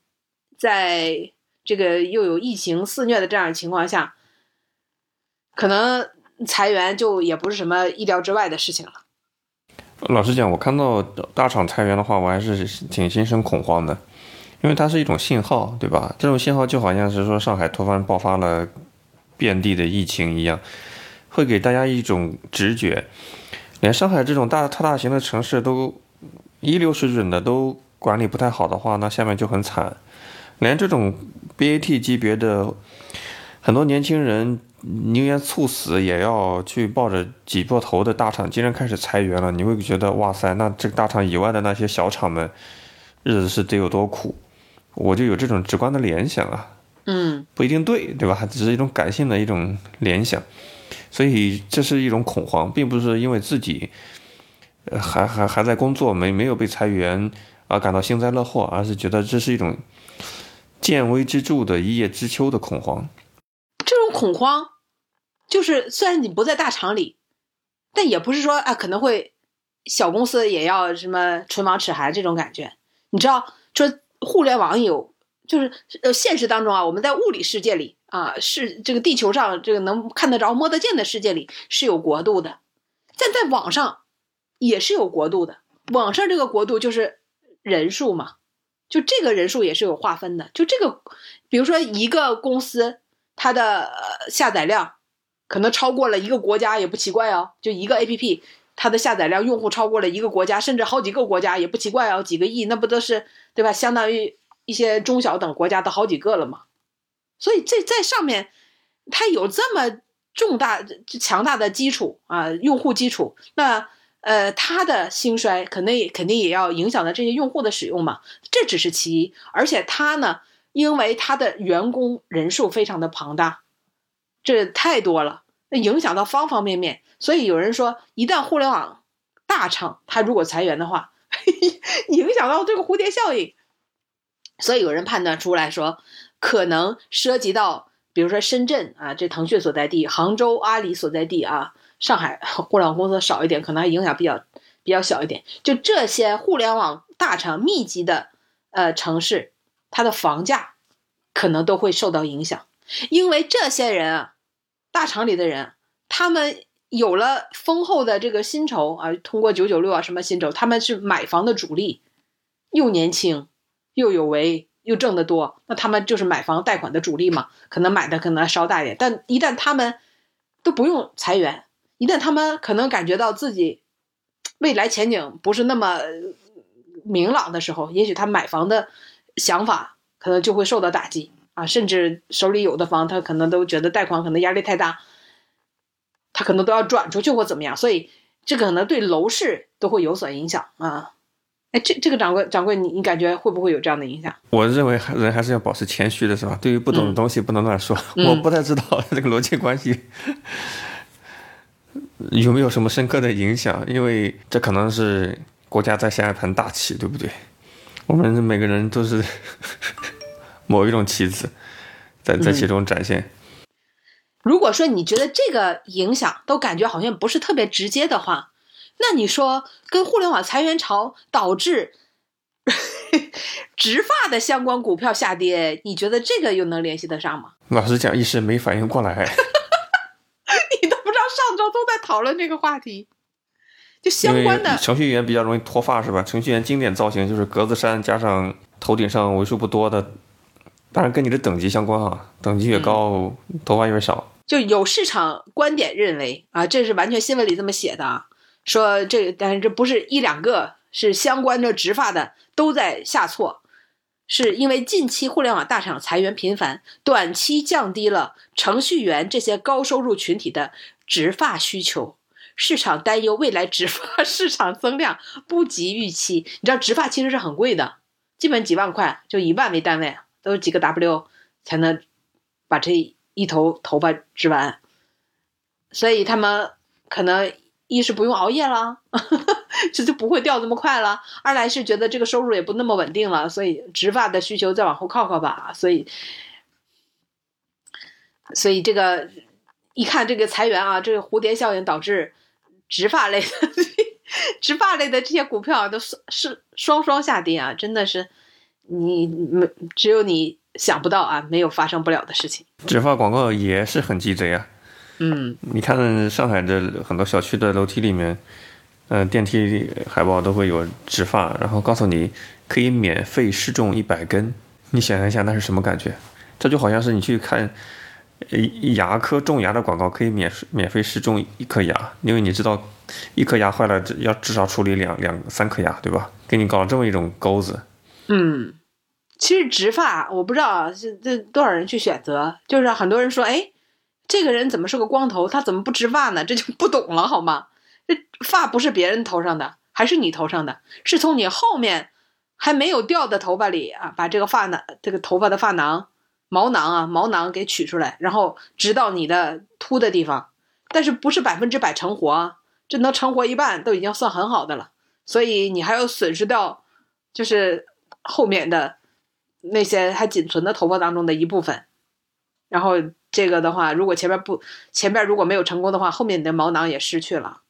在这个又有疫情肆虐的这样的情况下，可能裁员就也不是什么意料之外的事情了。老实讲，我看到大厂裁员的话，我还是挺心生恐慌的，因为它是一种信号，对吧？这种信号就好像是说上海突然爆发了遍地的疫情一样，会给大家一种直觉，连上海这种大特大型的城市都一流水准的都管理不太好的话，那下面就很惨，连这种 BAT 级别的很多年轻人。宁愿猝死也要去抱着挤破头的大厂，竟然开始裁员了，你会觉得哇塞，那这个大厂以外的那些小厂们，日子是得有多苦？我就有这种直观的联想啊。嗯，不一定对，对吧？只是一种感性的一种联想，所以这是一种恐慌，并不是因为自己，呃，还还还在工作，没没有被裁员而感到幸灾乐祸，而是觉得这是一种见微知著的一叶知秋的恐慌。这种恐慌。就是虽然你不在大厂里，但也不是说啊可能会小公司也要什么唇亡齿寒这种感觉。你知道，说互联网有就是呃现实当中啊，我们在物理世界里啊是这个地球上这个能看得着摸得见的世界里是有国度的，但在网上也是有国度的。网上这个国度就是人数嘛，就这个人数也是有划分的。就这个，比如说一个公司它的下载量。可能超过了一个国家也不奇怪哦，就一个 A P P，它的下载量用户超过了一个国家，甚至好几个国家也不奇怪哦，几个亿那不都是对吧？相当于一些中小等国家的好几个了嘛。所以这在上面，它有这么重大强大的基础啊，用户基础，那呃它的兴衰肯定也肯定也要影响到这些用户的使用嘛。这只是其一，而且它呢，因为它的员工人数非常的庞大。这太多了，那影响到方方面面，所以有人说，一旦互联网大厂它如果裁员的话，影响到这个蝴蝶效应，所以有人判断出来说，可能涉及到，比如说深圳啊，这腾讯所在地，杭州阿里所在地啊，上海互联网公司少一点，可能还影响比较比较小一点。就这些互联网大厂密集的呃城市，它的房价可能都会受到影响，因为这些人啊，大厂里的人，他们有了丰厚的这个薪酬啊，通过九九六啊什么薪酬，他们是买房的主力，又年轻。又有为又挣得多，那他们就是买房贷款的主力嘛？可能买的可能稍大一点，但一旦他们都不用裁员，一旦他们可能感觉到自己未来前景不是那么明朗的时候，也许他买房的想法可能就会受到打击啊，甚至手里有的房，他可能都觉得贷款可能压力太大，他可能都要转出去或怎么样，所以这可能对楼市都会有所影响啊。哎，这这个掌柜掌柜，你你感觉会不会有这样的影响？我认为人还是要保持谦虚的，是吧？对于不懂的东西不能乱说。我不太知道 这个逻辑关系有没有什么深刻的影响，因为这可能是国家在下一盘大棋，对不对？我们每个人都是某一种棋子，在在其中展现。如果说你觉得这个影响都感觉好像不是特别直接的话，那你说跟互联网裁员潮导致 植发的相关股票下跌，你觉得这个又能联系得上吗？老实讲，一时没反应过来。你都不知道上周都在讨论这个话题，就相关的程序员比较容易脱发是吧？程序员经典造型就是格子衫加上头顶上为数不多的，当然跟你的等级相关啊，等级越高，头发越少。就有市场观点认为啊，这是完全新闻里这么写的啊。说这，但是这不是一两个，是相关的植发的都在下挫，是因为近期互联网大厂裁员频繁，短期降低了程序员这些高收入群体的植发需求，市场担忧未来植发市场增量不及预期。你知道植发其实是很贵的，基本几万块，就以万为单位，都有几个 W 才能把这一头头发植完，所以他们可能。一是不用熬夜了，这就不会掉这么快了；二来是觉得这个收入也不那么稳定了，所以植发的需求再往后靠靠吧。所以，所以这个一看这个裁员啊，这个蝴蝶效应导致植发类的、植发类的这些股票都是是双双下跌啊！真的是你没只有你想不到啊，没有发生不了的事情。植发广告也是很鸡贼啊。嗯，你看上海的很多小区的楼梯里面，嗯，电梯海报都会有植发，然后告诉你可以免费试种一百根。你想象一下，那是什么感觉？这就好像是你去看牙科种牙的广告，可以免免费试种一颗牙，因为你知道一颗牙坏了要至少处理两两三颗牙，对吧？给你搞这么一种钩子。嗯，其实植发我不知道这这多少人去选择，就是很多人说，哎。这个人怎么是个光头？他怎么不植发呢？这就不懂了，好吗？这发不是别人头上的，还是你头上的？是从你后面还没有掉的头发里啊，把这个发囊、这个头发的发囊、毛囊啊、毛囊给取出来，然后植到你的秃的地方。但是不是百分之百成活？这能成活一半都已经算很好的了。所以你还要损失掉，就是后面的那些还仅存的头发当中的一部分，然后。这个的话，如果前面不前面如果没有成功的话，后面你的毛囊也失去了，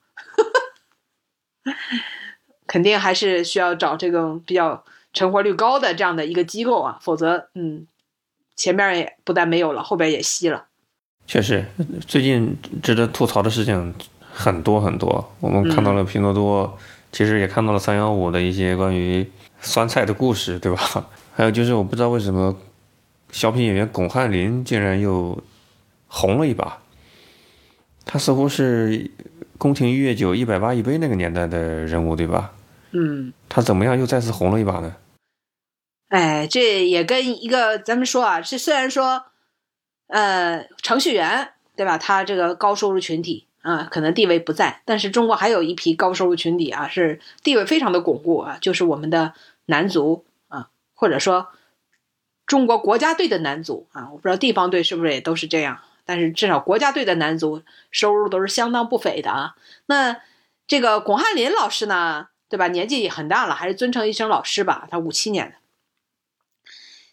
肯定还是需要找这种比较成活率高的这样的一个机构啊，否则，嗯，前面也不但没有了，后边也稀了。确实，最近值得吐槽的事情很多很多，我们看到了拼多多，其实也看到了三幺五的一些关于酸菜的故事，对吧？还有就是我不知道为什么小品演员巩汉林竟然又。红了一把，他似乎是宫廷御酒一百八一杯那个年代的人物，对吧？嗯，他怎么样又再次红了一把呢？哎，这也跟一个咱们说啊，这虽然说，呃，程序员对吧？他这个高收入群体啊，可能地位不在，但是中国还有一批高收入群体啊，是地位非常的巩固啊，就是我们的男足啊，或者说中国国家队的男足啊，我不知道地方队是不是也都是这样。但是至少国家队的男足收入都是相当不菲的啊。那这个巩汉林老师呢，对吧？年纪也很大了，还是尊称一声老师吧。他五七年的，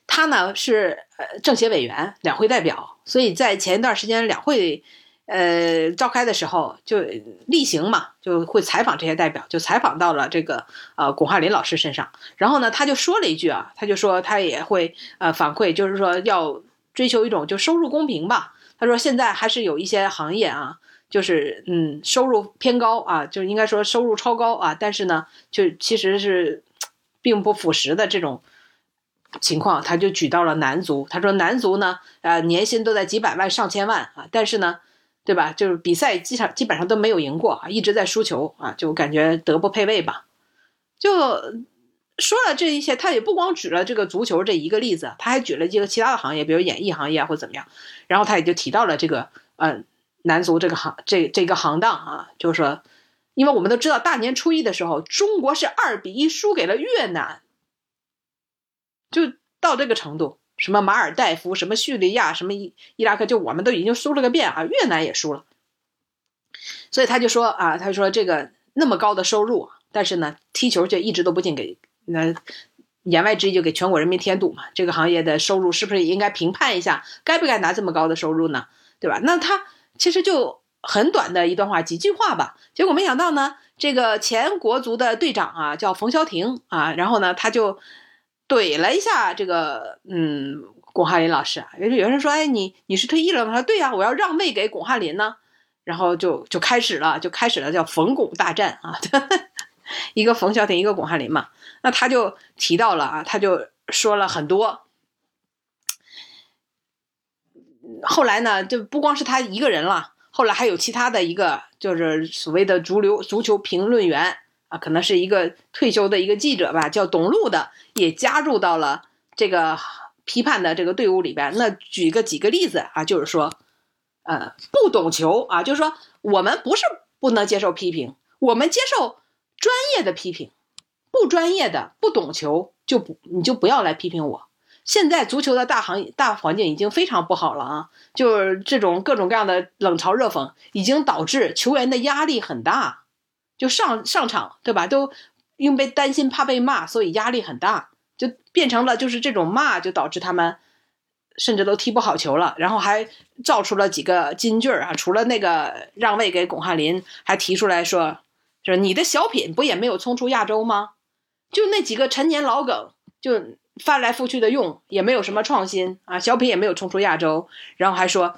他呢是呃政协委员、两会代表，所以在前一段时间两会呃召开的时候，就例行嘛，就会采访这些代表，就采访到了这个呃巩汉林老师身上。然后呢，他就说了一句啊，他就说他也会呃反馈，就是说要追求一种就收入公平吧。他说现在还是有一些行业啊，就是嗯收入偏高啊，就应该说收入超高啊，但是呢，就其实是并不符实的这种情况。他就举到了男足，他说男足呢，呃年薪都在几百万上千万啊，但是呢。对吧？就是比赛基上基本上都没有赢过啊，一直在输球啊，就感觉德不配位吧。就说了这一些，他也不光举了这个足球这一个例子，他还举了几个其他的行业，比如演艺行业啊或怎么样。然后他也就提到了这个呃男足这个行这这个行当啊，就是说，因为我们都知道大年初一的时候，中国是二比一输给了越南，就到这个程度。什么马尔代夫，什么叙利亚，什么伊伊拉克，就我们都已经输了个遍啊！越南也输了，所以他就说啊，他说这个那么高的收入，但是呢，踢球却一直都不进，给那言外之意就给全国人民添堵嘛。这个行业的收入是不是也应该评判一下，该不该拿这么高的收入呢？对吧？那他其实就很短的一段话，几句话吧。结果没想到呢，这个前国足的队长啊，叫冯潇霆啊，然后呢，他就。怼了一下这个，嗯，巩汉林老师啊，有有人说，哎，你你是退役了吗？他说对呀，我要让位给巩汉林呢。然后就就开始了，就开始了叫冯巩大战啊，一个冯小挺，一个巩汉林嘛。那他就提到了啊，他就说了很多。后来呢，就不光是他一个人了，后来还有其他的一个，就是所谓的足流足球评论员。啊，可能是一个退休的一个记者吧，叫董路的，也加入到了这个批判的这个队伍里边。那举个几个例子啊，就是说，呃，不懂球啊，就是说我们不是不能接受批评，我们接受专业的批评，不专业的不懂球就不你就不要来批评我。现在足球的大行大环境已经非常不好了啊，就是这种各种各样的冷嘲热讽，已经导致球员的压力很大。就上上场，对吧？都因为担心怕被骂，所以压力很大，就变成了就是这种骂，就导致他们甚至都踢不好球了。然后还造出了几个金句儿啊，除了那个让位给巩汉林，还提出来说，说你的小品不也没有冲出亚洲吗？就那几个陈年老梗，就翻来覆去的用，也没有什么创新啊，小品也没有冲出亚洲。然后还说，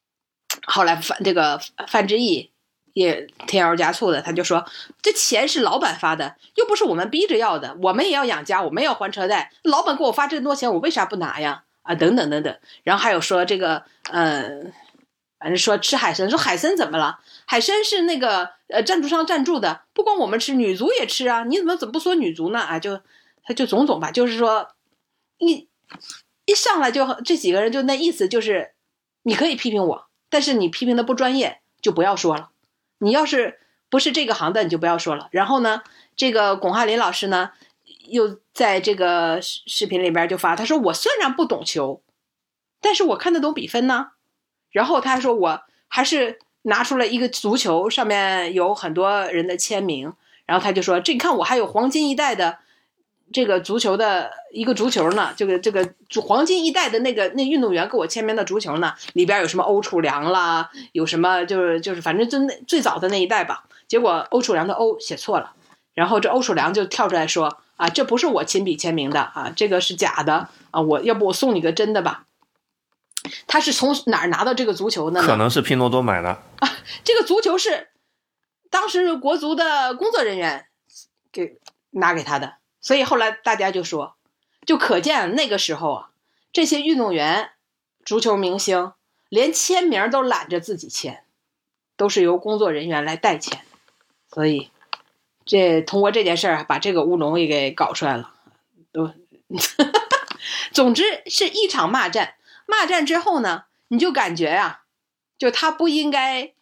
后来范这个范志毅。也添油加醋的，他就说：“这钱是老板发的，又不是我们逼着要的。我们也要养家，我们要还车贷。老板给我发这么多钱，我为啥不拿呀？啊，等等等等。然后还有说这个，嗯，反正说吃海参，说海参怎么了？海参是那个呃赞助商赞助的，不光我们吃，女足也吃啊。你怎么怎么不说女足呢？啊，就他就种种吧，就是说一一上来就这几个人就那意思就是，你可以批评我，但是你批评的不专业就不要说了。”你要是不是这个行的，你就不要说了。然后呢，这个巩汉林老师呢，又在这个视视频里边就发，他说：“我虽然不懂球，但是我看得懂比分呢。”然后他还说：“我还是拿出了一个足球，上面有很多人的签名。”然后他就说：“这你看我还有黄金一代的。”这个足球的一个足球呢，这个这个黄金一代的那个那运动员给我签名的足球呢，里边有什么欧楚良啦，有什么就是就是反正就那最早的那一代吧。结果欧楚良的欧写错了，然后这欧楚良就跳出来说啊，这不是我亲笔签名的啊，这个是假的啊，我要不我送你个真的吧？他是从哪儿拿到这个足球呢？可能是拼多多买的啊。这个足球是当时国足的工作人员给拿给他的。所以后来大家就说，就可见那个时候啊，这些运动员、足球明星连签名都懒着自己签，都是由工作人员来代签。所以，这通过这件事儿把这个乌龙也给搞出来了。都，总之是一场骂战。骂战之后呢，你就感觉呀，就他不应该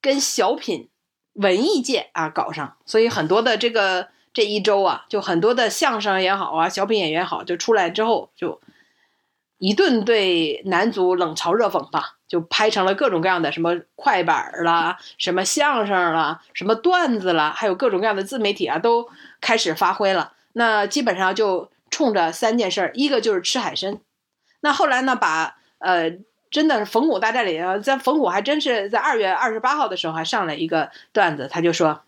跟小品、文艺界啊搞上。所以很多的这个。这一周啊，就很多的相声也好啊，小品演员好，就出来之后就一顿对男足冷嘲热讽吧，就拍成了各种各样的什么快板啦，什么相声啦，什么段子啦，还有各种各样的自媒体啊，都开始发挥了。那基本上就。冲着三件事儿，一个就是吃海参。那后来呢，把呃，真的是冯巩大战里啊，在冯巩还真是在二月二十八号的时候还上了一个段子，他就说，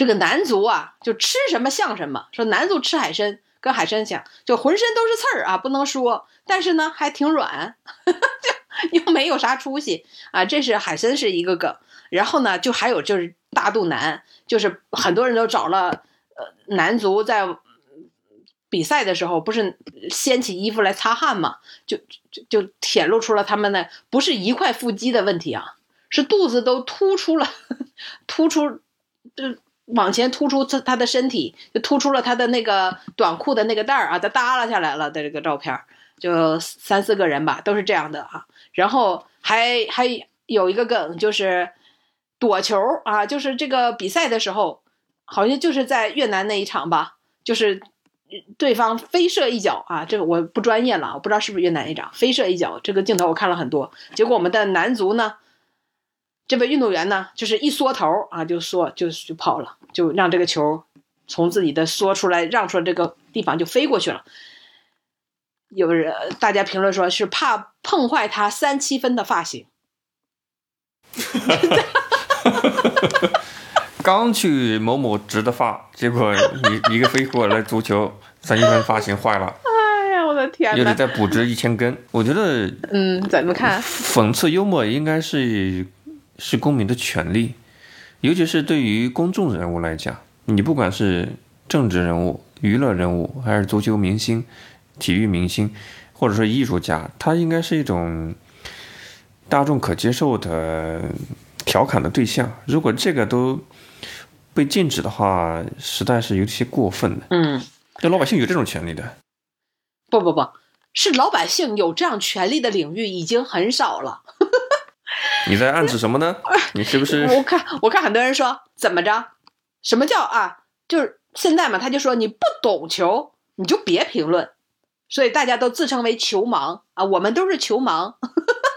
这个男足啊，就吃什么像什么，说男足吃海参跟海参像，就浑身都是刺儿啊，不能说，但是呢还挺软，就又没有啥出息啊。这是海参是一个梗，然后呢，就还有就是大肚腩，就是很多人都找了呃男足在。比赛的时候不是掀起衣服来擦汗嘛，就就就显露出了他们的不是一块腹肌的问题啊，是肚子都突出了，突出就往前突出他他的身体，就突出了他的那个短裤的那个带儿啊，他耷拉下来了的这个照片，就三四个人吧，都是这样的啊。然后还还有一个梗就是躲球啊，就是这个比赛的时候，好像就是在越南那一场吧，就是。对方飞射一脚啊，这个我不专业了，我不知道是不是越南一掌飞射一脚，这个镜头我看了很多。结果我们的男足呢，这位运动员呢，就是一缩头啊，就缩就就跑了，就让这个球从自己的缩出来让出来这个地方就飞过去了。有人大家评论说是怕碰坏他三七分的发型。刚去某某植的发，结果一一个飞过来足球，三七分发型坏了。哎呀，我的天又得再补植一千根。我觉得，嗯，怎么看？讽刺幽默应该是是公民的权利，尤其是对于公众人物来讲，你不管是政治人物、娱乐人物，还是足球明星、体育明星，或者说艺术家，他应该是一种大众可接受的调侃的对象。如果这个都被禁止的话，实在是有些过分的。嗯，这老百姓有这种权利的。不不不是老百姓有这样权利的领域已经很少了。你在暗指什么呢？你是不是？我看我看很多人说怎么着？什么叫啊？就是现在嘛，他就说你不懂球，你就别评论。所以大家都自称为球盲啊，我们都是球盲，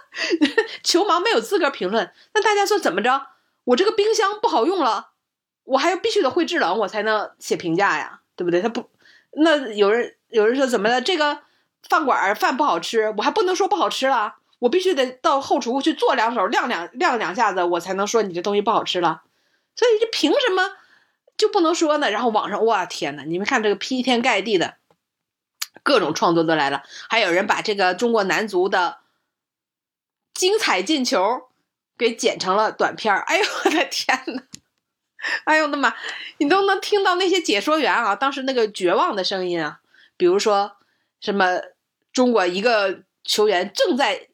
球盲没有资格评论。那大家说怎么着？我这个冰箱不好用了。我还要必须得会制冷，我才能写评价呀，对不对？他不，那有人有人说怎么了？这个饭馆饭不好吃，我还不能说不好吃了，我必须得到后厨去做两手，晾两晾两下子，我才能说你这东西不好吃了。所以这凭什么就不能说呢？然后网上，哇天呐，你们看这个劈天盖地的各种创作都来了，还有人把这个中国男足的精彩进球给剪成了短片哎呦我的天呐！哎呦我的妈！你都能听到那些解说员啊，当时那个绝望的声音啊，比如说什么中国一个球员正在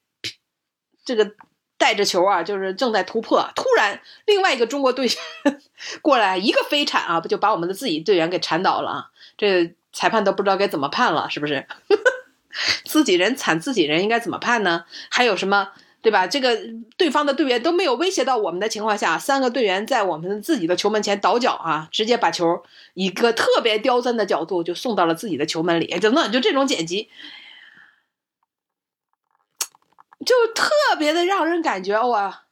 这个带着球啊，就是正在突破，突然另外一个中国队 过来一个飞铲啊，不就把我们的自己队员给铲倒了啊？这裁判都不知道该怎么判了，是不是？自己人铲自己人应该怎么判呢？还有什么？对吧？这个对方的队员都没有威胁到我们的情况下，三个队员在我们自己的球门前倒脚啊，直接把球一个特别刁钻的角度就送到了自己的球门里，等等，就这种剪辑，就特别的让人感觉哇，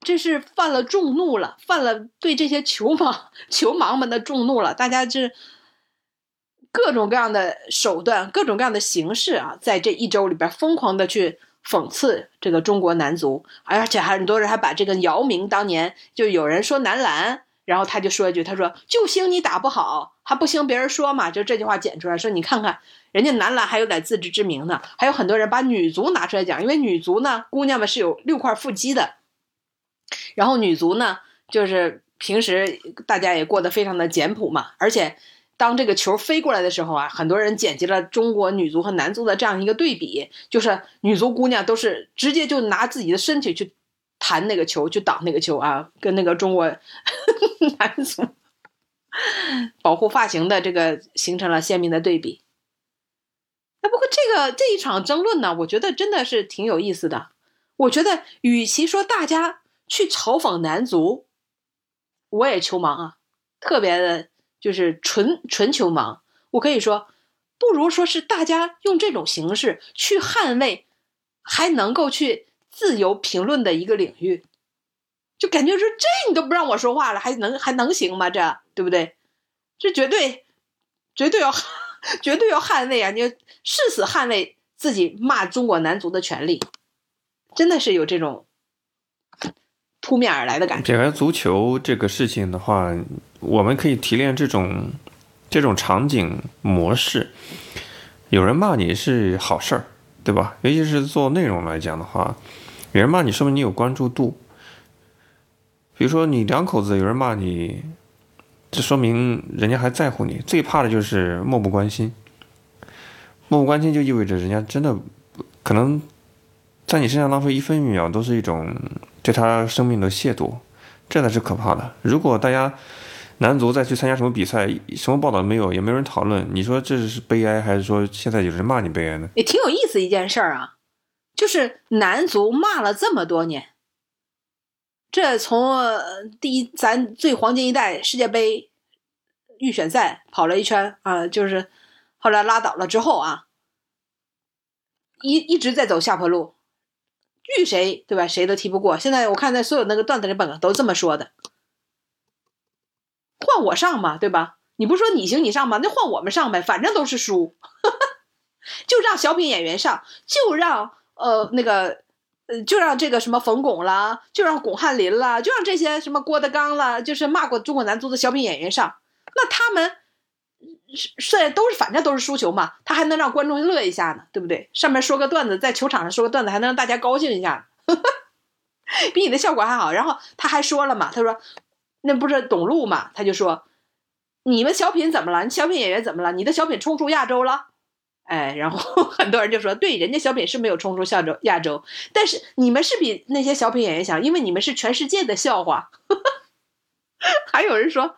这是犯了众怒了，犯了对这些球盲球盲们的众怒了。大家这各种各样的手段，各种各样的形式啊，在这一周里边疯狂的去。讽刺这个中国男足，而且很多人还把这个姚明当年就有人说男篮，然后他就说一句，他说就兴你打不好，还不兴别人说嘛，就这句话剪出来说，你看看人家男篮还有点自知之明呢。还有很多人把女足拿出来讲，因为女足呢，姑娘们是有六块腹肌的，然后女足呢，就是平时大家也过得非常的简朴嘛，而且。当这个球飞过来的时候啊，很多人剪辑了中国女足和男足的这样一个对比，就是女足姑娘都是直接就拿自己的身体去弹那个球，去挡那个球啊，跟那个中国 男足 保护发型的这个形成了鲜明的对比。不过这个这一场争论呢，我觉得真的是挺有意思的。我觉得与其说大家去嘲讽男足，我也球盲啊，特别的。就是纯纯球盲，我可以说，不如说是大家用这种形式去捍卫，还能够去自由评论的一个领域，就感觉说这你都不让我说话了，还能还能行吗？这对不对？这绝对绝对要 绝对要捍卫啊！你誓死捍卫自己骂中国男足的权利，真的是有这种扑面而来的感觉。撇开足球这个事情的话，我们可以提炼这种这种场景模式。有人骂你是好事儿，对吧？尤其是做内容来讲的话，有人骂你，说明你有关注度。比如说你两口子有人骂你，这说明人家还在乎你。最怕的就是漠不关心，漠不关心就意味着人家真的可能在你身上浪费一分一秒都是一种对他生命的亵渎，这才是可怕的。如果大家男足再去参加什么比赛，什么报道没有，也没有人讨论，你说这是悲哀，还是说现在有人骂你悲哀呢？也挺有意思一件事儿啊，就是男足骂了这么多年。这从第一咱最黄金一代世界杯预选赛跑了一圈啊，就是后来拉倒了之后啊，一一直在走下坡路，遇谁对吧？谁都踢不过。现在我看在所有那个段子里本都这么说的，换我上嘛，对吧？你不说你行你上吗？那换我们上呗，反正都是输，就让小品演员上，就让呃那个。呃，就让这个什么冯巩啦，就让巩汉林啦，就让这些什么郭德纲啦，就是骂过中国男足的小品演员上，那他们虽然都是反正都是输球嘛，他还能让观众乐一下呢，对不对？上面说个段子，在球场上说个段子，还能让大家高兴一下，比你的效果还好。然后他还说了嘛，他说那不是董路嘛，他就说你们小品怎么了？你小品演员怎么了？你的小品冲出亚洲了？哎，然后 很多人就说，对，人家小品是没有冲出亚洲，亚洲，但是你们是比那些小品演员强，因为你们是全世界的笑话。还有人说，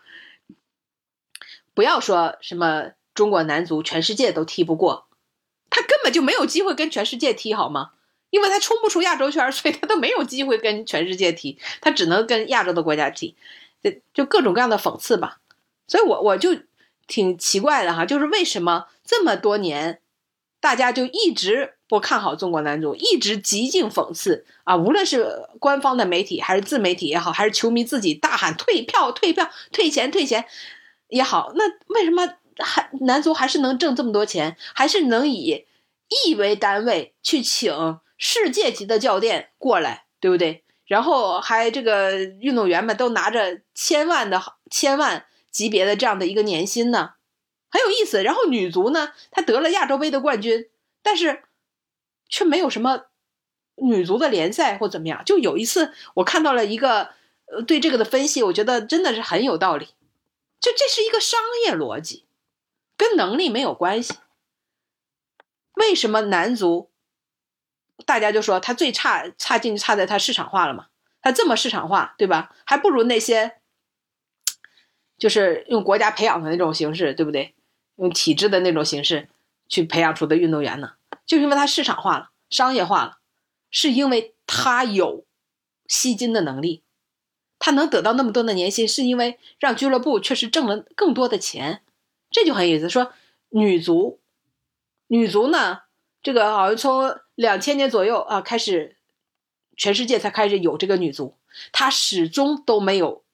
不要说什么中国男足全世界都踢不过，他根本就没有机会跟全世界踢，好吗？因为他冲不出亚洲圈，所以他都没有机会跟全世界踢，他只能跟亚洲的国家踢，就就各种各样的讽刺吧。所以我我就。挺奇怪的哈，就是为什么这么多年，大家就一直不看好中国男足，一直极尽讽刺啊！无论是官方的媒体，还是自媒体也好，还是球迷自己大喊退票、退票、退钱、退钱也好，那为什么还男足还是能挣这么多钱，还是能以亿为单位去请世界级的教练过来，对不对？然后还这个运动员们都拿着千万的千万。级别的这样的一个年薪呢，很有意思。然后女足呢，她得了亚洲杯的冠军，但是却没有什么女足的联赛或怎么样。就有一次我看到了一个呃对这个的分析，我觉得真的是很有道理。就这是一个商业逻辑，跟能力没有关系。为什么男足大家就说他最差差劲差在他市场化了嘛？他这么市场化，对吧？还不如那些。就是用国家培养的那种形式，对不对？用体制的那种形式去培养出的运动员呢，就因为它市场化了、商业化了，是因为他有吸金的能力，他能得到那么多的年薪，是因为让俱乐部确实挣了更多的钱。这就很有意思。说女足，女足呢，这个好像从两千年左右啊开始，全世界才开始有这个女足，她始终都没有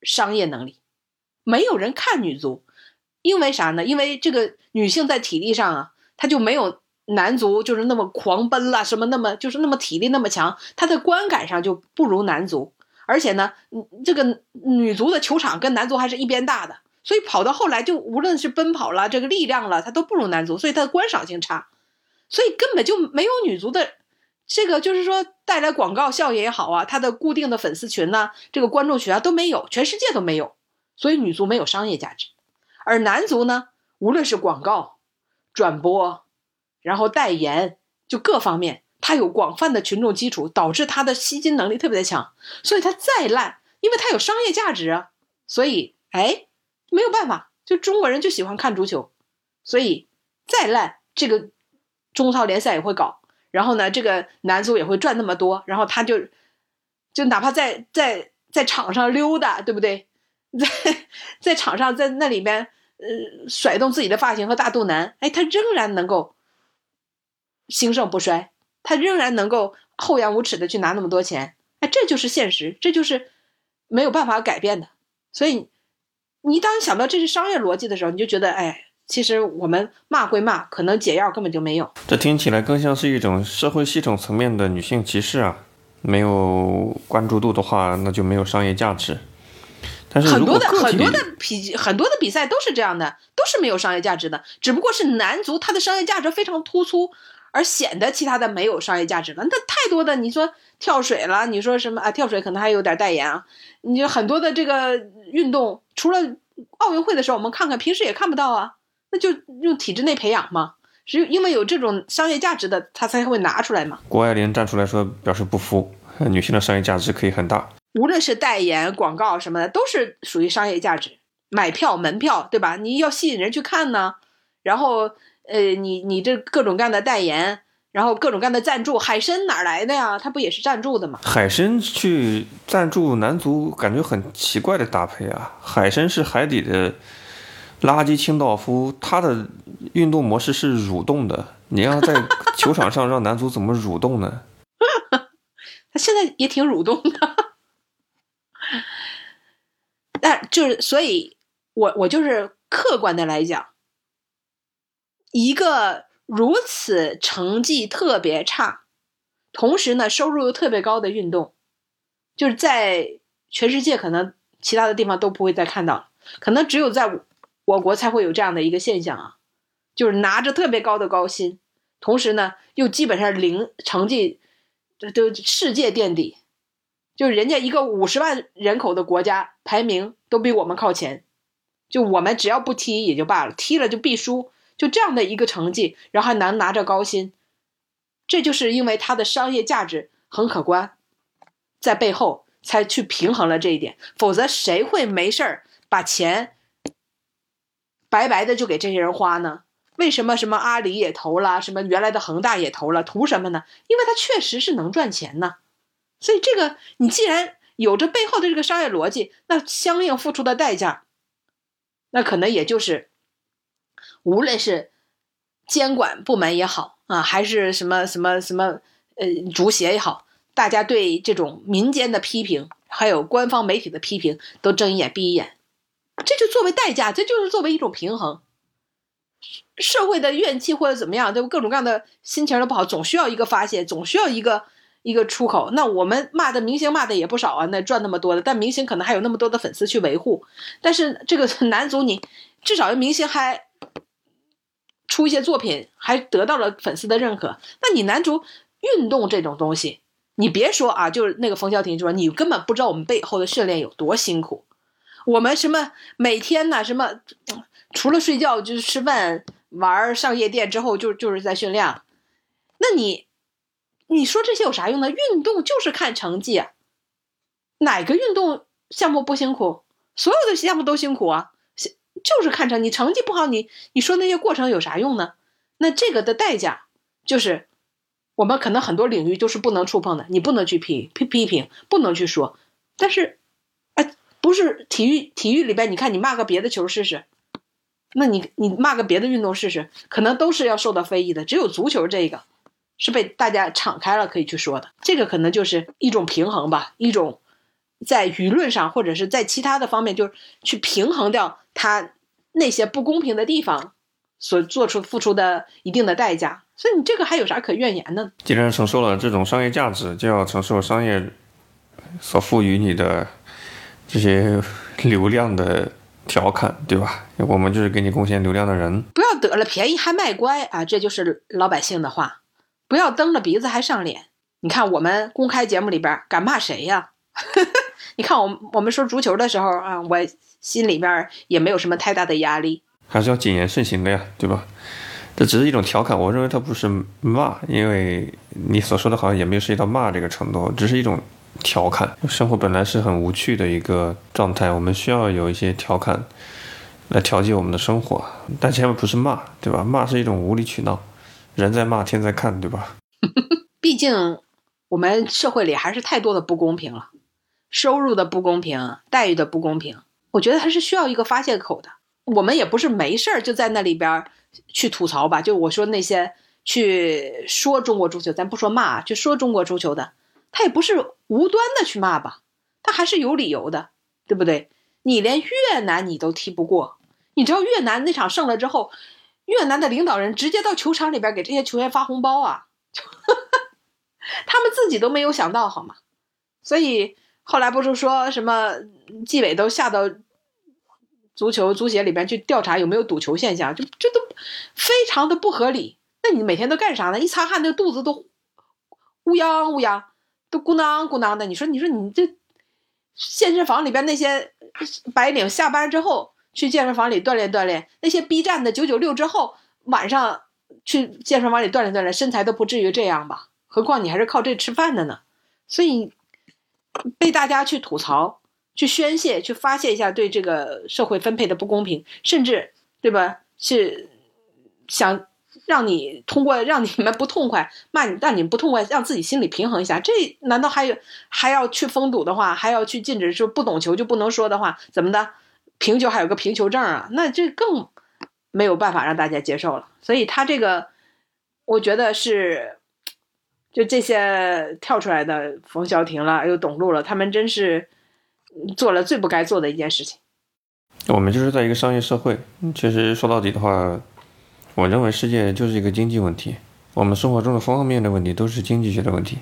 商业能力。没有人看女足，因为啥呢？因为这个女性在体力上啊，她就没有男足就是那么狂奔了，什么那么就是那么体力那么强，她的观感上就不如男足。而且呢，这个女足的球场跟男足还是一边大的，所以跑到后来就无论是奔跑了，这个力量了，它都不如男足，所以它的观赏性差，所以根本就没有女足的这个就是说带来广告效应也好啊，它的固定的粉丝群呢，这个观众群啊都没有，全世界都没有。所以女足没有商业价值，而男足呢，无论是广告、转播，然后代言，就各方面，它有广泛的群众基础，导致它的吸金能力特别的强。所以它再烂，因为它有商业价值啊，所以哎，没有办法，就中国人就喜欢看足球，所以再烂，这个中超联赛也会搞，然后呢，这个男足也会赚那么多，然后他就就哪怕在在在场上溜达，对不对？在在场上，在那里边，呃，甩动自己的发型和大肚腩，哎，他仍然能够兴盛不衰，他仍然能够厚颜无耻的去拿那么多钱，哎，这就是现实，这就是没有办法改变的。所以，你当你想到这是商业逻辑的时候，你就觉得，哎，其实我们骂归骂，可能解药根本就没有。这听起来更像是一种社会系统层面的女性歧视啊！没有关注度的话，那就没有商业价值。但是很多的很多的比很多的比赛都是这样的，都是没有商业价值的，只不过是男足他的商业价值非常突出，而显得其他的没有商业价值了。那太多的，你说跳水了，你说什么啊？跳水可能还有点代言啊。你就很多的这个运动，除了奥运会的时候我们看看，平时也看不到啊。那就用体制内培养嘛，只有因为有这种商业价值的，他才会拿出来嘛。郭爱玲站出来说表示不服，女性的商业价值可以很大。无论是代言、广告什么的，都是属于商业价值。买票、门票，对吧？你要吸引人去看呢。然后，呃，你你这各种各样的代言，然后各种各样的赞助，海参哪儿来的呀？它不也是赞助的吗？海参去赞助男足，感觉很奇怪的搭配啊！海参是海底的垃圾清道夫，它的运动模式是蠕动的。你要在球场上让男足怎么蠕动呢？他现在也挺蠕动的。但就是，所以我我就是客观的来讲，一个如此成绩特别差，同时呢收入又特别高的运动，就是在全世界可能其他的地方都不会再看到，可能只有在我国才会有这样的一个现象啊，就是拿着特别高的高薪，同时呢又基本上零成绩，都世界垫底。就人家一个五十万人口的国家排名都比我们靠前，就我们只要不踢也就罢了，踢了就必输，就这样的一个成绩，然后还能拿着高薪，这就是因为它的商业价值很可观，在背后才去平衡了这一点，否则谁会没事儿把钱白白的就给这些人花呢？为什么什么阿里也投了，什么原来的恒大也投了，图什么呢？因为它确实是能赚钱呢。所以这个，你既然有着背后的这个商业逻辑，那相应付出的代价，那可能也就是，无论是监管部门也好啊，还是什么什么什么呃足协也好，大家对这种民间的批评，还有官方媒体的批评，都睁一眼闭一眼，这就作为代价，这就是作为一种平衡。社会的怨气或者怎么样，都各种各样的心情都不好，总需要一个发泄，总需要一个。一个出口，那我们骂的明星骂的也不少啊，那赚那么多的，但明星可能还有那么多的粉丝去维护，但是这个 男足你至少明星还出一些作品，还得到了粉丝的认可，那你男足运动这种东西，你别说啊，就是那个冯潇霆说，你根本不知道我们背后的训练有多辛苦，我们什么每天呢，什么除了睡觉就是吃饭、玩、上夜店之后就就是在训练，那你。你说这些有啥用呢？运动就是看成绩，哪个运动项目不辛苦？所有的项目都辛苦啊，就是看成你成绩不好，你你说那些过程有啥用呢？那这个的代价就是，我们可能很多领域都是不能触碰的，你不能去批批批评，不能去说。但是，哎，不是体育体育里边，你看你骂个别的球试试，那你你骂个别的运动试试，可能都是要受到非议的。只有足球这个。是被大家敞开了可以去说的，这个可能就是一种平衡吧，一种在舆论上或者是在其他的方面，就是去平衡掉他那些不公平的地方所做出付出的一定的代价。所以你这个还有啥可怨言的？既然承受了这种商业价值，就要承受商业所赋予你的这些流量的调侃，对吧？我们就是给你贡献流量的人，不要得了便宜还卖乖啊！这就是老百姓的话。不要蹬着鼻子还上脸！你看我们公开节目里边敢骂谁呀？你看我我们说足球的时候啊，我心里边也没有什么太大的压力，还是要谨言慎行的呀，对吧？这只是一种调侃，我认为它不是骂，因为你所说的好像也没有涉及到骂这个程度，只是一种调侃。生活本来是很无趣的一个状态，我们需要有一些调侃来调节我们的生活，但千万不是骂，对吧？骂是一种无理取闹。人在骂，天在看，对吧？毕竟我们社会里还是太多的不公平了，收入的不公平，待遇的不公平，我觉得还是需要一个发泄口的。我们也不是没事儿就在那里边去吐槽吧。就我说那些去说中国足球，咱不说骂，就说中国足球的，他也不是无端的去骂吧，他还是有理由的，对不对？你连越南你都踢不过，你知道越南那场胜了之后，越南的领导人直接到球场里边给这些球员发红包啊，他们自己都没有想到好吗？所以后来不是说什么纪委都下到足球足协里边去调查有没有赌球现象，就这都非常的不合理。那你每天都干啥呢？一擦汗，那肚子都乌泱乌泱，都咕囔咕囔的。你说，你说你这健身房里边那些白领下班之后去健身房里锻炼锻炼，那些 B 站的九九六之后晚上去健身房里锻炼锻炼，身材都不至于这样吧？何况你还是靠这吃饭的呢。所以被大家去吐槽、去宣泄、去发泄一下对这个社会分配的不公平，甚至对吧？是想让你通过让你们不痛快骂你，让你们不痛快，让自己心里平衡一下。这难道还有还要去封堵的话，还要去禁止说不懂球就不能说的话，怎么的？平球还有个平球证啊，那这更没有办法让大家接受了。所以他这个，我觉得是。就这些跳出来的冯潇霆了，又董路了，他们真是做了最不该做的一件事情。我们就是在一个商业社会，其实说到底的话，我认为世界就是一个经济问题。我们生活中的方方面面的问题都是经济学的问题。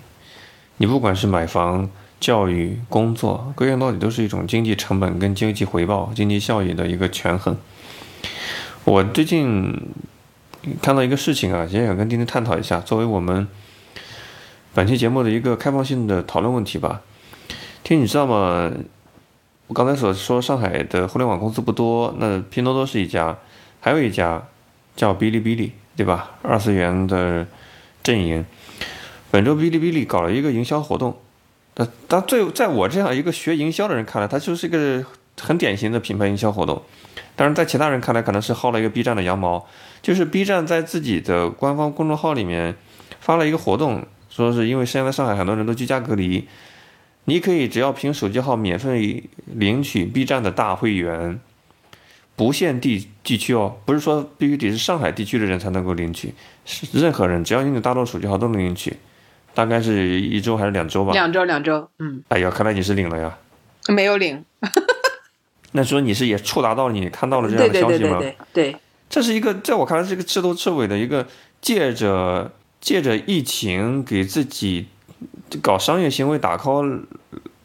你不管是买房、教育、工作，归根到底都是一种经济成本跟经济回报、经济效益的一个权衡。我最近看到一个事情啊，也想跟丁丁探讨一下，作为我们。本期节目的一个开放性的讨论问题吧，听你知道吗？我刚才所说上海的互联网公司不多，那拼多多是一家，还有一家叫哔哩哔哩，对吧？二次元的阵营。本周哔哩哔哩搞了一个营销活动，但但最在我这样一个学营销的人看来，它就是一个很典型的品牌营销活动。但是在其他人看来，可能是薅了一个 B 站的羊毛，就是 B 站在自己的官方公众号里面发了一个活动。说是因为现在上海很多人都居家隔离，你可以只要凭手机号免费领取 B 站的大会员，不限地地区哦，不是说必须得是上海地区的人才能够领取，是任何人只要拥有大陆手机号都能领取，大概是一周还是两周吧？两周，两周，嗯。哎呀，看来你是领了呀？没有领。那说你是也触达到你看到了这样的消息吗？对对对对对对。这是一个在我看来是一个彻头彻尾的一个借着。借着疫情给自己搞商业行为打 call，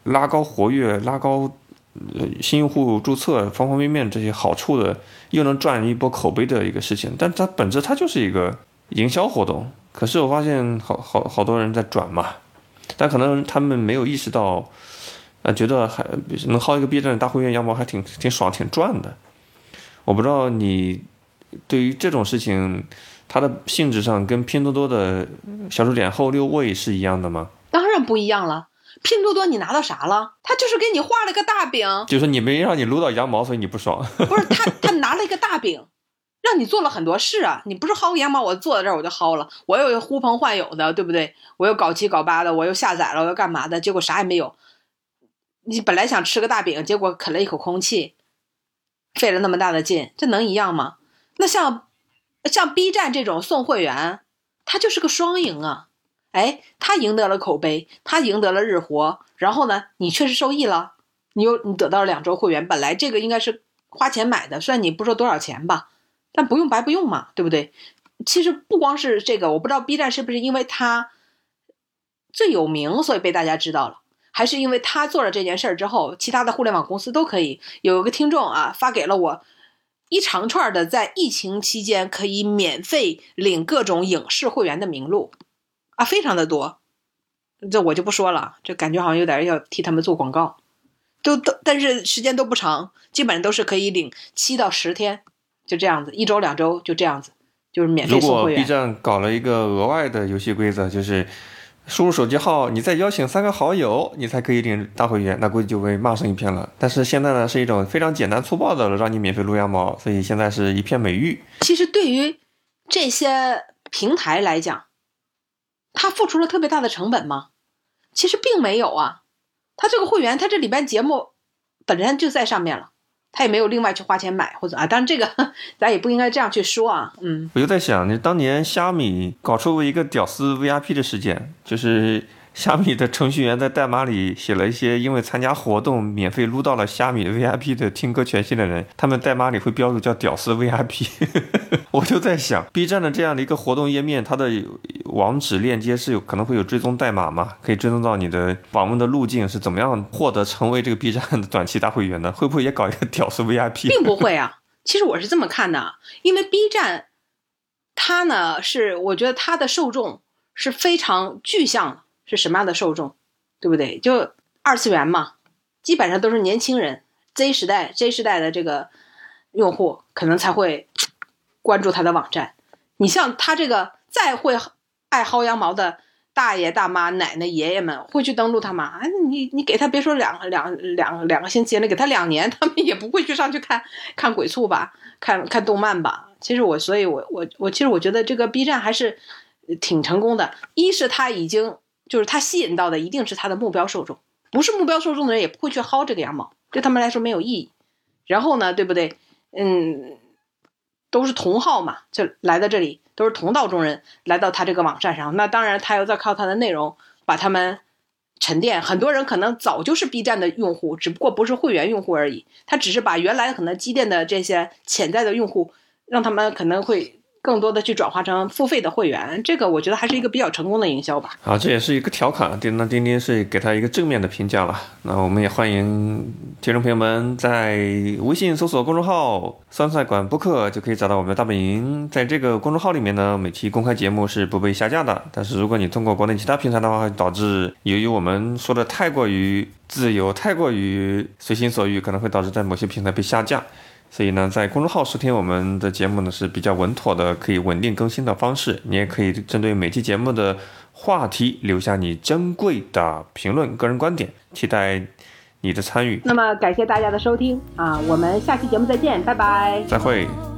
拉高活跃、拉高呃新用户注册方方面面这些好处的，又能赚一波口碑的一个事情，但它本质它就是一个营销活动。可是我发现好好好多人在转嘛，但可能他们没有意识到，呃，觉得还能薅一个 B 站的大会员羊毛还挺挺爽、挺赚的。我不知道你对于这种事情。它的性质上跟拼多多的小数点后六位是一样的吗？当然不一样了。拼多多你拿到啥了？他就是给你画了个大饼，就是你没让你撸到羊毛，所以你不爽。不是他，他拿了一个大饼，让你做了很多事啊。你不是薅羊毛，我坐在这儿我就薅了。我又呼朋唤友的，对不对？我又搞七搞八的，我又下载了，我又干嘛的？结果啥也没有。你本来想吃个大饼，结果啃了一口空气，费了那么大的劲，这能一样吗？那像。像 B 站这种送会员，它就是个双赢啊！哎，他赢得了口碑，他赢得了日活，然后呢，你确实受益了，你又你得到了两周会员。本来这个应该是花钱买的，虽然你不说多少钱吧，但不用白不用嘛，对不对？其实不光是这个，我不知道 B 站是不是因为它最有名，所以被大家知道了，还是因为他做了这件事儿之后，其他的互联网公司都可以。有一个听众啊，发给了我。一长串的在疫情期间可以免费领各种影视会员的名录，啊，非常的多，这我就不说了，这感觉好像有点要替他们做广告，都都，但是时间都不长，基本上都是可以领七到十天，就这样子，一周两周就这样子，就是免费送会员。如果 B 站搞了一个额外的游戏规则，就是。输入手机号，你再邀请三个好友，你才可以领大会员，那估计就被骂声一片了。但是现在呢，是一种非常简单粗暴的让你免费撸羊毛，所以现在是一片美誉。其实对于这些平台来讲，他付出了特别大的成本吗？其实并没有啊，他这个会员，他这里边节目本身就在上面了。他也没有另外去花钱买或者啊，当然这个咱也不应该这样去说啊。嗯，我就在想，你当年虾米搞出一个屌丝 VIP 的事件，就是虾米的程序员在代码里写了一些因为参加活动免费撸到了虾米 VIP 的听歌权限的人，他们代码里会标注叫“屌丝 VIP”。我就在想，B 站的这样的一个活动页面，它的网址链接是有可能会有追踪代码吗？可以追踪到你的访问的路径是怎么样获得成为这个 B 站的短期大会员的？会不会也搞一个屌丝 VIP？并不会啊。其实我是这么看的，因为 B 站，它呢是我觉得它的受众是非常具象的，是什么样的受众，对不对？就二次元嘛，基本上都是年轻人，Z 时代 Z 时代的这个用户可能才会关注他的网站。你像他这个再会爱薅羊毛的大爷大妈、奶奶爷爷们，会去登录他吗？哎，你你给他别说两两两两个星期，了给他两年，他们也不会去上去看看鬼畜吧，看看动漫吧。其实我，所以我我我，其实我觉得这个 B 站还是挺成功的。一是他已经就是他吸引到的一定是他的目标受众，不是目标受众的人也不会去薅这个羊毛，对他们来说没有意义。然后呢，对不对？嗯，都是同号嘛，就来到这里都是同道中人，来到他这个网站上，那当然他要再靠他的内容把他们沉淀。很多人可能早就是 B 站的用户，只不过不是会员用户而已，他只是把原来可能积淀的这些潜在的用户。让他们可能会更多的去转化成付费的会员，这个我觉得还是一个比较成功的营销吧。好，这也是一个调侃，叮当钉钉是给他一个正面的评价了。那我们也欢迎听众朋友们在微信搜索公众号“酸菜馆播客”就可以找到我们的大本营。在这个公众号里面呢，每期公开节目是不被下架的。但是如果你通过国内其他平台的话，会导致由于我们说的太过于自由、太过于随心所欲，可能会导致在某些平台被下架。所以呢，在公众号收听我们的节目呢是比较稳妥的，可以稳定更新的方式。你也可以针对每期节目的话题留下你珍贵的评论、个人观点，期待你的参与。那么感谢大家的收听啊，我们下期节目再见，拜拜。再会。哦